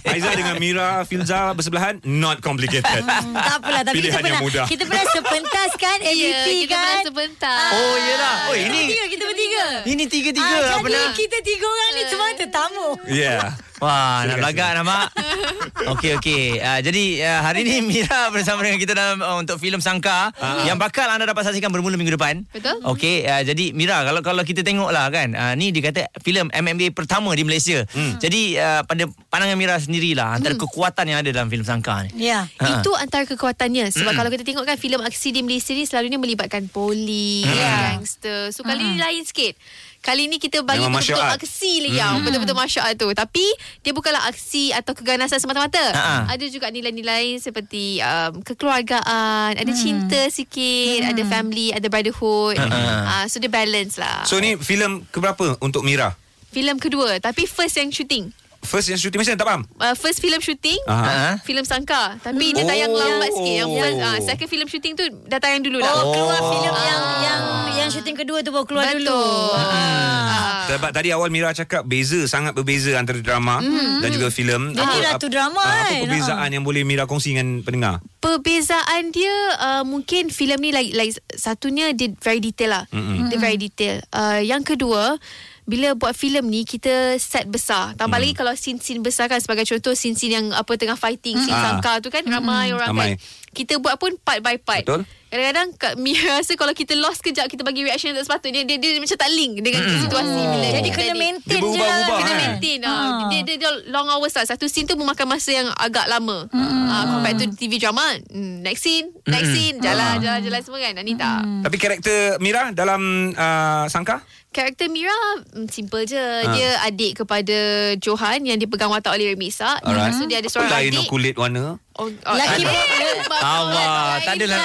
Haiza dengan Mira Filza bersebelahan not complicated. Hmm, Tak apalah. Tapi kita Pilihan yang pernah mudah. Kita pernah sepentas kan MVP kita kan? pernah sebentar. Oh yelah. Oh Kita ini bertiga Kita bertiga. Ini tiga-tiga Ah, lah Jadi pernah kita tiga orang ni Semua tetamu. Yeah. Wah, nak belagak nampak. Okey okey. Uh, jadi uh, hari ni Mira bersama dengan kita dalam uh, untuk filem Sangka uh. yang bakal anda dapat saksikan bermula minggu depan. Betul. Okey, uh, jadi Mira kalau kalau kita tengoklah kan, uh, ni dia kata filem MMA pertama di Malaysia. Hmm. Jadi uh, pada pandangan Mira sendirilah antara hmm. kekuatan yang ada dalam filem Sangka ni. Ya Ha. Itu antara kekuatannya Sebab kalau kita tengok kan filem aksi di Malaysia ni Selalunya melibatkan polis Ya. Gangster So kali ni lain sikit Kali ni kita bagi Memang betul-betul art. aksi lagi hmm. Betul-betul art tu. Tapi Dia bukanlah aksi Atau keganasan semata-mata. Ha. Ada juga nilai-nilai Seperti um, Kekeluargaan Ada cinta sikit Ada family Ada brotherhood. Uh, So dia balance lah. So ni filem keberapa untuk Mira? Filem kedua Tapi first yang shooting First yang shooting macam mana tak faham? uh, First film shooting Aha. Ha? Filem Sangka Tapi dia Oh. tayang lambat sikit Yang first Oh. uh, Second film shooting tu Dah tayang dulu dah Oh, keluar Oh. filem yang yang yang syuting kedua tu baru keluar Betul. dulu. Ah. Sebab tadi awal Mira cakap beza sangat berbeza antara drama dan juga filem. Dia ni Apa- ratu drama ah, Apa kan? perbezaan yang boleh Mira kongsi dengan pendengar? Perbezaan dia uh, Mungkin filem ni like, like Satunya dia very detail lah mm-hmm. Dia very detail uh, Yang kedua bila buat filem ni kita set besar. Tambah Hmm. lagi kalau scene-scene besar kan sebagai contoh scene-scene yang apa tengah fighting, scene Ah. sangka tu kan ramai orang Ramai. kan. Kita buat pun part by part. Betul. Kadang-kadang Kak Mia rasa kalau kita lost kejap kita bagi reaction yang tak sepatutnya dia, dia, dia macam tak link dengan situasi bila Jadi kena maintain Dia je lah. Kena kan? maintain Ha. ah. Dia, dia, dia long hours lah Satu scene tu memakan masa yang agak lama ah, Compared to TV drama hmm, Next scene Next scene Jalan jalan jalan semua kan Ni tak Tapi karakter Mira dalam uh, Sangka? Karakter Mira mm, Simple je Dia adik kepada Johan Yang dipegang watak oleh Isak Alright. So dia ada Apa seorang lain adik kulit warna? Oh, oh, Laki pun- lain tak adalah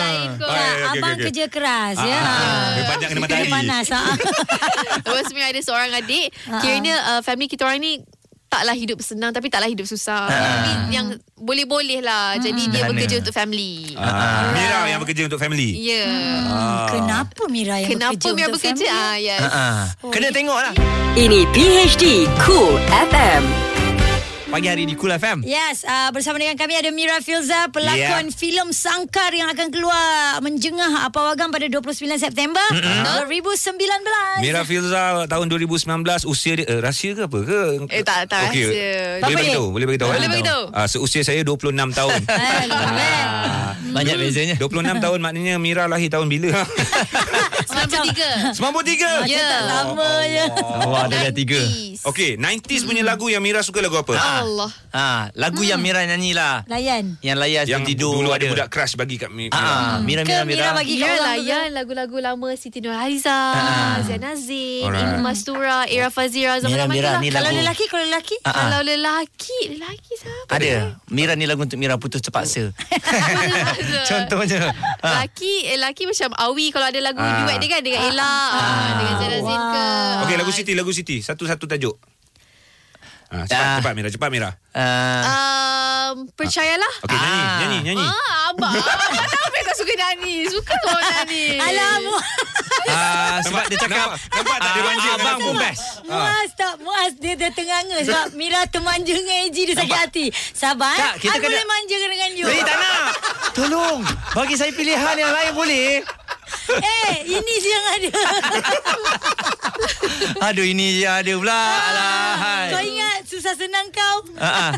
lain kot. Ah, Ya, abang okey, okey. kerja keras ya. Ah, dia banyak kena matahari. Panas. Ha. Lepas Mira ada seorang adik Kiranya uh, family kita orang ni Taklah hidup senang Tapi taklah hidup susah Tapi yang boleh-boleh lah Jadi dia Sederhana. bekerja untuk family Ah, Mira yang bekerja untuk family. Ya yeah. Ah. Kenapa Mira yang Kenapa bekerja Mira untuk bekerja? family? Ah, yes. Ha. Kena tengok lah. Ini PHD Cool FM Pagi hari di Cool FM. Yes, uh, bersama dengan kami ada Mira Filza, pelakon Yeah. filem Sangkar yang akan keluar menjengah uh, Pawagam pada 29 September mm-hmm. 2019. Mira Filza tahun 2019 usia dia uh, rahsia ke apa ke? Eh, tak- tak Okey. rahsia. Boleh beritahu, boleh beritahu. Boleh beritahu. Ah, seusia saya 26 tahun. Eh, leh. Banyak bezanya. 26 tahun maknanya Mira lahir tahun bila? 93 93. Ya Tak lama je. Wah, ada dah tiga. 90s. Okey, 90s punya lagu yang Mira suka lagu apa? Allah Ha, lagu yang Mira nyanyi lah. Layan. Yang layar Yang tidur dulu ada budak crush bagi kat Mira. Ah, Mira Ke Mira Mira Mira. bagi Mira layan lagu-lagu lama Siti Nurhaliza, Ah. Zain Azin, Alright. Ibu Mastura, Era Fazira, Zaman Mira, Mira, ni Kalau lelaki, kalau lelaki. Ah, ah. Kalau lelaki, lelaki siapa? Ada. Mira ni lagu untuk Mira putus terpaksa. Contoh. Contohnya. Ha. Lelaki, lelaki macam Awi kalau ada lagu Ah. duet dia kan dengan Ella, ah. dengan Zara Zain ke. Okey, lagu Siti, lagu Siti. Satu-satu tajuk. Ha, cepat, Dah. cepat Mira, cepat Mira. Uh, Um, percayalah. Okey, nyanyi, Ah. nyanyi, nyanyi. Ah, abang. Abang tahu apa kau suka nyanyi. Suka kau nyanyi. Alamak. uh, sebab dia cakap Nampak, nampak tak dia ah, manja abang pun best. Muas tak muas dia dah tenganga sebab Mira termanja dengan AG dia sakit hati. Sabar Tak, kita Aku kena- boleh manja dengan you. Jadi tak nak. Tolong. Bagi saya pilihan yang lain boleh? Eh, ini yang ada. Aduh ini je ada pula. Alah. Kau ingat susah senang kau? Ah, ah.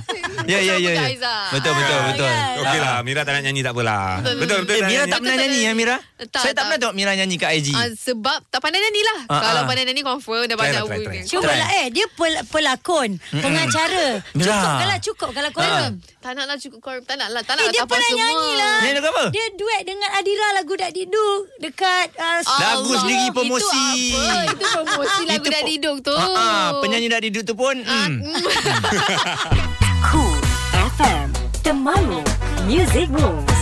Ya ya ya. ya. Betul betul Ah, betul. kan? Okey lah, Mira tak nak nyanyi tak apalah. Betul, betul. Eh, tak Mira nak tak pernah nyanyi ya Mira? Tak, Saya tak tak. pernah tengok Mira nyanyi kat IG. Ah, sebab tak pandai nyanyi lah. Ah, Kalau ah. pandai nyanyi confirm dah banyak lah. Cuba lah eh Dia pel, pelakon Pengacara Mira. Cukup kalau cukup Kalau confirm Tak nak lah cukup confirm. Tak nak lah. Tak Eh nak dia tapau pernah semua. nyanyi lah Nyanyi lagu apa? Dia duet dengan Adira Lagu Dak Diduk Dekat uh, Lagu sendiri Itu promosi. apa? Itu promosi lagu Itu dah po- diduk tu. Ah, ah, penyanyi dah duduk tu pun. Hmm. Cool FM Temanmu Music Moves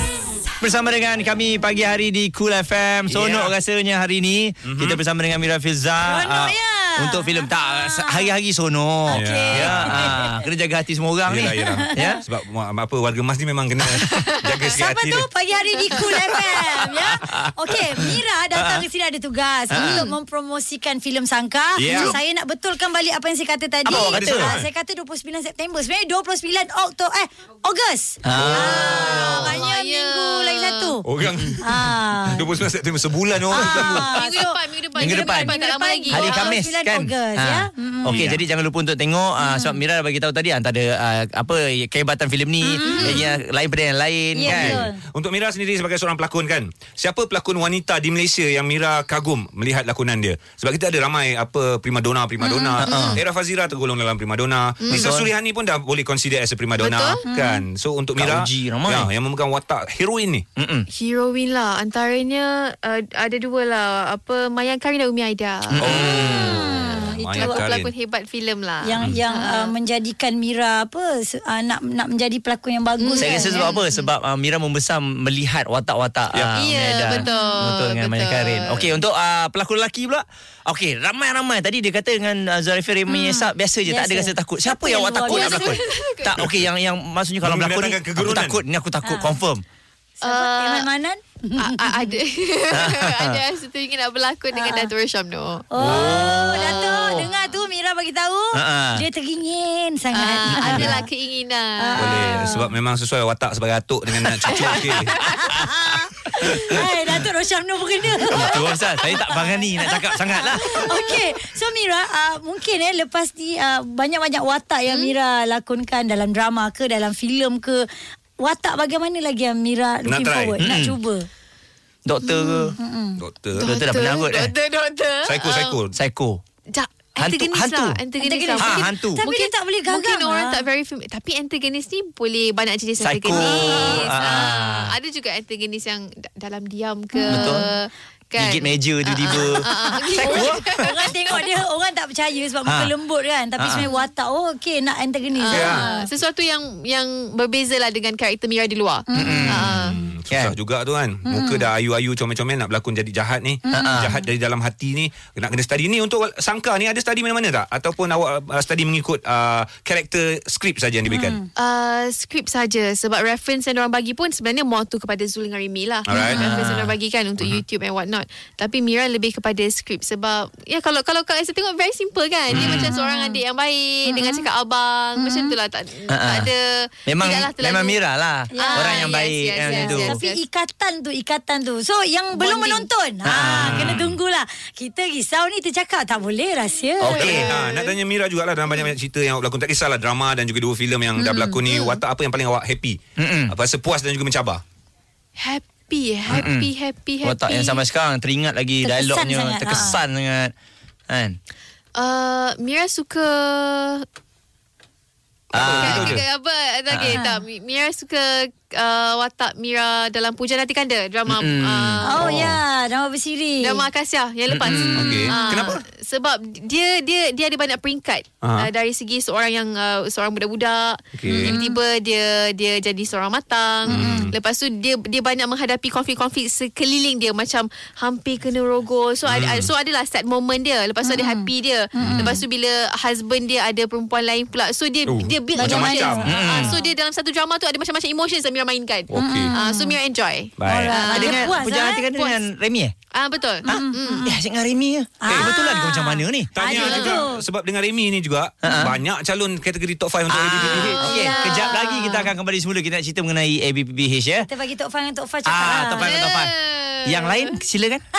Bersama dengan kami pagi hari di Cool FM. Sonok yeah. rasanya hari ni. Mm-hmm. Kita bersama dengan Mira Filza. Seronok ah, ya? Untuk filem tak hari-hari sonok. Okey. Ya, ah, kena jaga hati semua orang Yelah, ni. yelah. Ya. Sebab apa warga emas ni memang kena jaga sikit Siapa hati tu dia. pagi hari di Cool FM ya. Okey, Mira datang ke sini ada tugas untuk mempromosikan filem Sangka. Ya. Saya nak betulkan balik apa yang saya kata tadi. Apa kata? Ah, saya kata 29 September. Sebenarnya 29 Oktober eh Ogos. Ah. Ah, maknanya Lumayan. minggu lagi satu. Orang Ah. 29 September sebulan orang. Ah, Minggu so- depan, minggu depan. Minggu depan. Tak lama lagi. Hari Oh, Khamis 9 kan. Ogos, Ah. ya. Okey, Ya. jadi jangan lupa untuk tengok uh, sebab Mira dah bagi tahu tadi antara uh, apa kehebatan filem ni yang lain pada yang lain Ya, kan. betul. Untuk Mira sendiri sebagai seorang pelakon kan Siapa pelakon wanita di Malaysia Yang Mira kagum Melihat lakonan dia Sebab kita ada ramai Apa primadona Primadona Mm-hmm. Era Fazira tergolong dalam primadona Nisa Surihani pun dah Boleh consider as a primadona Betul. Kan So untuk Kak Mira Uji ramai. ya, Yang memegang watak heroin ni Mm-mm. Heroin lah Antaranya uh, Ada dua lah Apa Mayang Karin dan Umi Aida Oh Itu pelakon hebat filem lah yang yang uh, menjadikan Mira apa se- uh, nak nak menjadi pelakon yang bagus Saya kan, rasa sebab apa? Sebab uh, Mira membesar melihat watak-watak Ya. uh, Ya, Medan. betul, Betul dengan betul. Maya Karin. Okey, untuk uh, pelakon lelaki pula. Okey, ramai-ramai. Tadi dia kata dengan uh, Zarifah Remy hmm. Esap, biasa je. Tak ada Biasa. rasa takut. Siapa Siapa yang yang awak takut nak biasa? berlakon? tak, okey. Yang yang maksudnya kalau berlakon ni, aku takut. Ni aku takut. Ah. Confirm. Siapa? Uh, Iman Manan A- ada ada rasa teringin nak berlakon dengan Dato' Syamno Oh, Datuk dengar tu Mira bagi tahu Ha, ha. dia teringin sangat. uh, adalah keinginan Boleh Sebab memang sesuai watak sebagai atuk Dengan nak cucu okay. Hai, Datuk Rosyamno pun kena. Itu Ustaz. Saya tak berani nak cakap sangat lah. Okey, so Mira, uh, mungkin eh lepas ni uh, banyak-banyak watak yang Mira lakonkan dalam drama ke, dalam filem ke. Watak bagaimana lagi yang Mira looking try. forward? Nak Mm-mm. cuba? Doktor ke? Doktor Doktor dah pernah kot eh? Doktor, doktor Psycho psycho Psycho. Tak, Hantu, antagonis hantu. lah Antagonis, Antagonis. lah Ah, Mungkin- hantu. Tapi dia tak boleh gagal. Mungkin orang ah. tak very familiar Tapi antagonis ni Boleh banyak jenis Psycho. antagonis Ah. ah. Ada juga antagonis yang da- Dalam diam ke Betul. Kan? Gigit meja tiba-tiba. Psycho orang tengok dia orang tak percaya sebab muka Ha. lembut kan. Tapi Ha. sebenarnya watak oh okey nak antagonis. Ah, Sesuatu yang Yang berbeza lah Dengan karakter Mira di luar. Ah. Hmm, Susah Kan? juga tu kan. Muka dah ayu-ayu comel-comel Nak berlakon jadi jahat ni. Jahat dari dalam hati ni. Nak kena study. Ni Untuk sangka ni Ada study mana-mana tak? Ataupun awak uh, study mengikut uh, Karakter skrip saja yang diberikan? Uh, skrip saja. Sebab reference yang orang bagi pun sebenarnya more tu kepada Zul dengan Rimi lah. Alright. Reference yang orang bagi kan untuk YouTube and what not. Tapi Mira lebih kepada skrip sebab ya kalau kalau Kak Aisyah tengok very simple kan. Dia macam seorang adik yang baik dengan cakap abang macam tu lah tak, tak Ah, ada Memang memang Mira lah. Ya. Orang yang yes, baik yes, yang yes, tu. yes. Tapi ikatan tu Ikatan tu So yang belum Bonding. menonton ha, Kena tunggulah Kita risau ni tercakap Tak boleh rahsia Okey. Ha, nak tanya Mira jugalah Dalam banyak-banyak cerita yang awak berlakon Tak kisahlah drama Dan juga dua filem yang dah berlakon ni Watak apa yang paling awak happy Mm-mm. Apa Rasa puas dan juga mencabar happy happy happy happy. Watak yang sampai sekarang teringat lagi Terkesan dialognya sangat, terkesan sangat. Kan? Uh, Mira suka Ah, je. Okay, apa okay, tak Mi- Mira suka uh, watak Mira dalam Puja Nanti Kanda drama Mm-mm. uh, Oh, ya Drama bersiri drama Akasia yang lepas. Okey. Ah, Kenapa? sebab dia dia dia ada banyak peringkat Aha. uh, dari segi seorang yang uh, seorang budak-budak Okey. tiba-tiba dia dia jadi seorang matang Hmm. lepas tu dia dia banyak menghadapi konflik-konflik sekeliling dia macam hampir kena rogol so Hmm. ada so adalah sad moment dia lepas tu ada happy dia lepas tu bila husband dia ada perempuan lain pula so dia Oh, dia build macam-macam. emotions Ah, so dia dalam satu drama tu ada macam-macam emotions Mira mainkan Okey. Ah, so Mira enjoy Baik. Alright. Ah, dengan Puas, Pujang eh? hati kan dengan Remy eh? Ah betul. Ha? Ya, asyik dengan Remy je. Eh, betul lah dia macam mana ni? Tanya Ada juga sebab dengan Remy ni juga banyak calon kategori top 5 untuk ABPBH. Okey, Ya. kejap lagi kita akan kembali semula kita nak cerita mengenai ABPBH ya. Kita bagi Tok Fan dengan Tok Fah cakap Ah, lah. top 5 top 5. Yang lain silakan.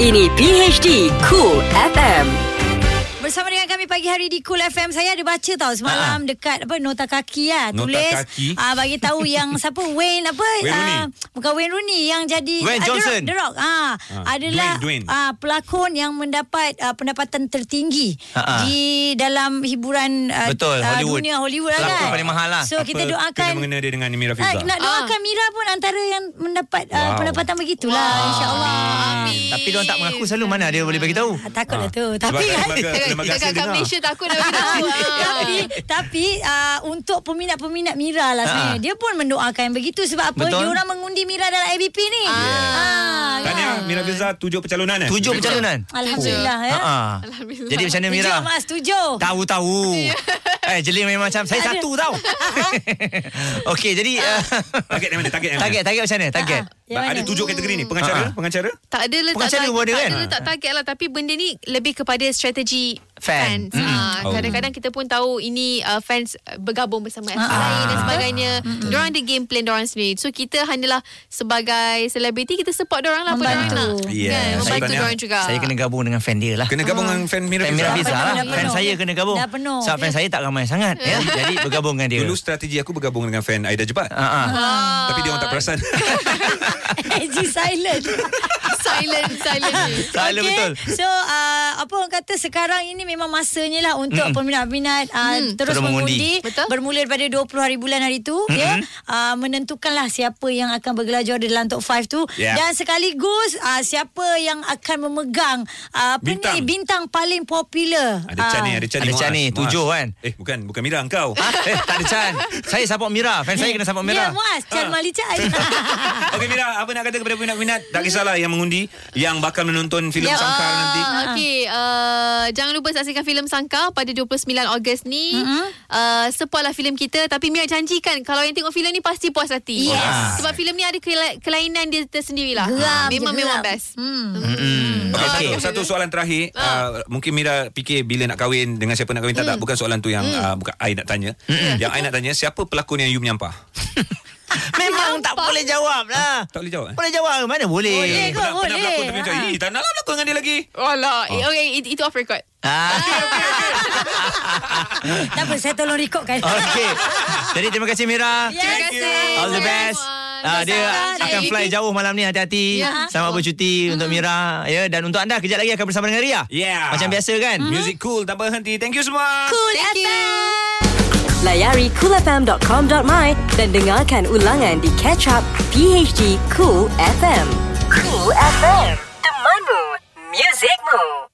Ini PHD Cool FM. Bersama dengan kami pagi hari di Cool FM Saya ada baca tau semalam dekat apa nota kaki lah Nota tulis kaki. ah bagi tahu yang siapa Wayne apa Wayne Rooney. ah, bukan Wayne Rooney yang jadi Wayne The Johnson. Rock, The Rock ah, adalah Dwayne, Dwayne. ah pelakon yang mendapat ah, pendapatan tertinggi Ha, ha. di dalam hiburan ah, Betul, Hollywood. dunia Hollywood lah kan. paling mahal lah. So kita Apa doakan kena mengena dia dengan Mira Ah, Filzah. nak doakan Mira pun antara yang mendapat ah, Wow. pendapatan begitulah insyaallah. Amin. Tapi dia orang tak mengaku selalu mana dia boleh bagi tahu. Ah, Takutlah tu. Tapi kan lembaga Dekat hasil kat. Malaysia takut nak bagi tahu. Ah. tapi tapi uh, untuk peminat-peminat Mira lah sebenarnya dia pun mendoakan begitu sebab apa Betul. dia orang mengundi Mira dalam ABP ni. Ah. Tahniah Mira Filzah tujuh percalonan eh. Tujuh percalonan. Alhamdulillah ya. Ha. Alhamdulillah. Jadi macam mana Mira? Tujuh mas, tujuh. Tahu-tahu. eh, jeli memang macam saya satu tau. Okey, jadi uh, Target mana? Target mana? target target macam mana? Target. Yang Ada tujuh kategori ni. Pengacara, Ha. pengacara. Tak ada letak Pengacara target, pun ada tak kan? ada letak target lah tapi benda ni lebih kepada strategi Fan. fans. Ah, Oh. kadang-kadang kita pun tahu ini uh, fans uh, bergabung bersama FC Ah. lain dan sebagainya. Diorang ada game plan diorang sendiri. So kita hanyalah sebagai selebriti kita support diorang lah apa diorang nak. Membantu. Yes. Kan, membantu diorang juga. Saya kena gabung dengan fan dia lah. Kena gabung dengan fan Mira Fan Mira Filzah. Fiza lah. Fan penuh. saya kena gabung. Dah penuh. Sebab fan saya tak ramai sangat. ya. Jadi bergabung dengan dia. Dulu strategi aku bergabung dengan fan Aida Jebat. Ah, ah. Tapi dia orang tak perasan. Eji silent. Silent, silent. Salah Okey, betul. So uh, apa orang kata sekarang ini memang masanya lah untuk Mm-mm. peminat-peminat uh, terus, Terus mengundi. mengundi. Betul. Bermula daripada 20 hari bulan hari tu ya uh, menentukanlah siapa yang akan bergelar juara dalam top 5 tu Yeah. dan sekaligus uh, siapa yang akan memegang uh, apa Bintang. ni bintang paling popular. Ada Chan ni, Ah. ada Chan ni. Ada Chan ni, tujuh kan? Eh, bukan. Bukan Mira, engkau. Ah, eh, tak ada Chan. Saya support Mira. Fan saya kena support Ya, Mira. Muaz, Chan Ah. Mali Chan. Okey Mira, apa nak kata kepada peminat-peminat? Tak kisahlah yang mengundi, yang bakal menonton filem Ya. Sangkar nanti. Ah, Okey, uh, jangan lupa saksikan filem Sangka pada 29 Ogos ni. Mm-hmm. Uh, supportlah filem kita tapi Mia janjikan kalau yang tengok filem ni pasti puas hati. Yes. Sebab filem ni ada kela- kelainan dia tersendirilah. Geram je, memang geram. memang best. Hmm. Okey, Okey. satu, satu soalan terakhir. Uh, mungkin Mira fikir bila nak kahwin dengan siapa nak kahwin tak tak bukan soalan tu yang uh, bukan I nak tanya. Yang I nak tanya siapa pelakon yang you menyampah? Memang tak boleh jawab lah. Tak boleh jawab. Eh? Boleh jawap Mana boleh? Boleh ke? Pernah, pernah Boleh. berlakon tapi macam, "Ih, tak naklah berlakon dengan dia lagi. Walah, oh. okay, it- itu off record. Ah. Tak apa, saya tolong rekodkan. Okey. Jadi terima kasih Mira. Yes. Terima kasih. All the best. Ah, dia akan fly jauh malam ni hati-hati. Ya. Selamat bercuti untuk Mira ya dan untuk anda kejap lagi akan bersama dengan Ria. Yeah. Macam biasa kan? Music cool tak berhenti. Thank you semua. Cool Thank you. Layari coolfm.com.my dan dengarkan ulangan di Catch Up PHD Cool FM. Cool FM, temanmu, muzikmu.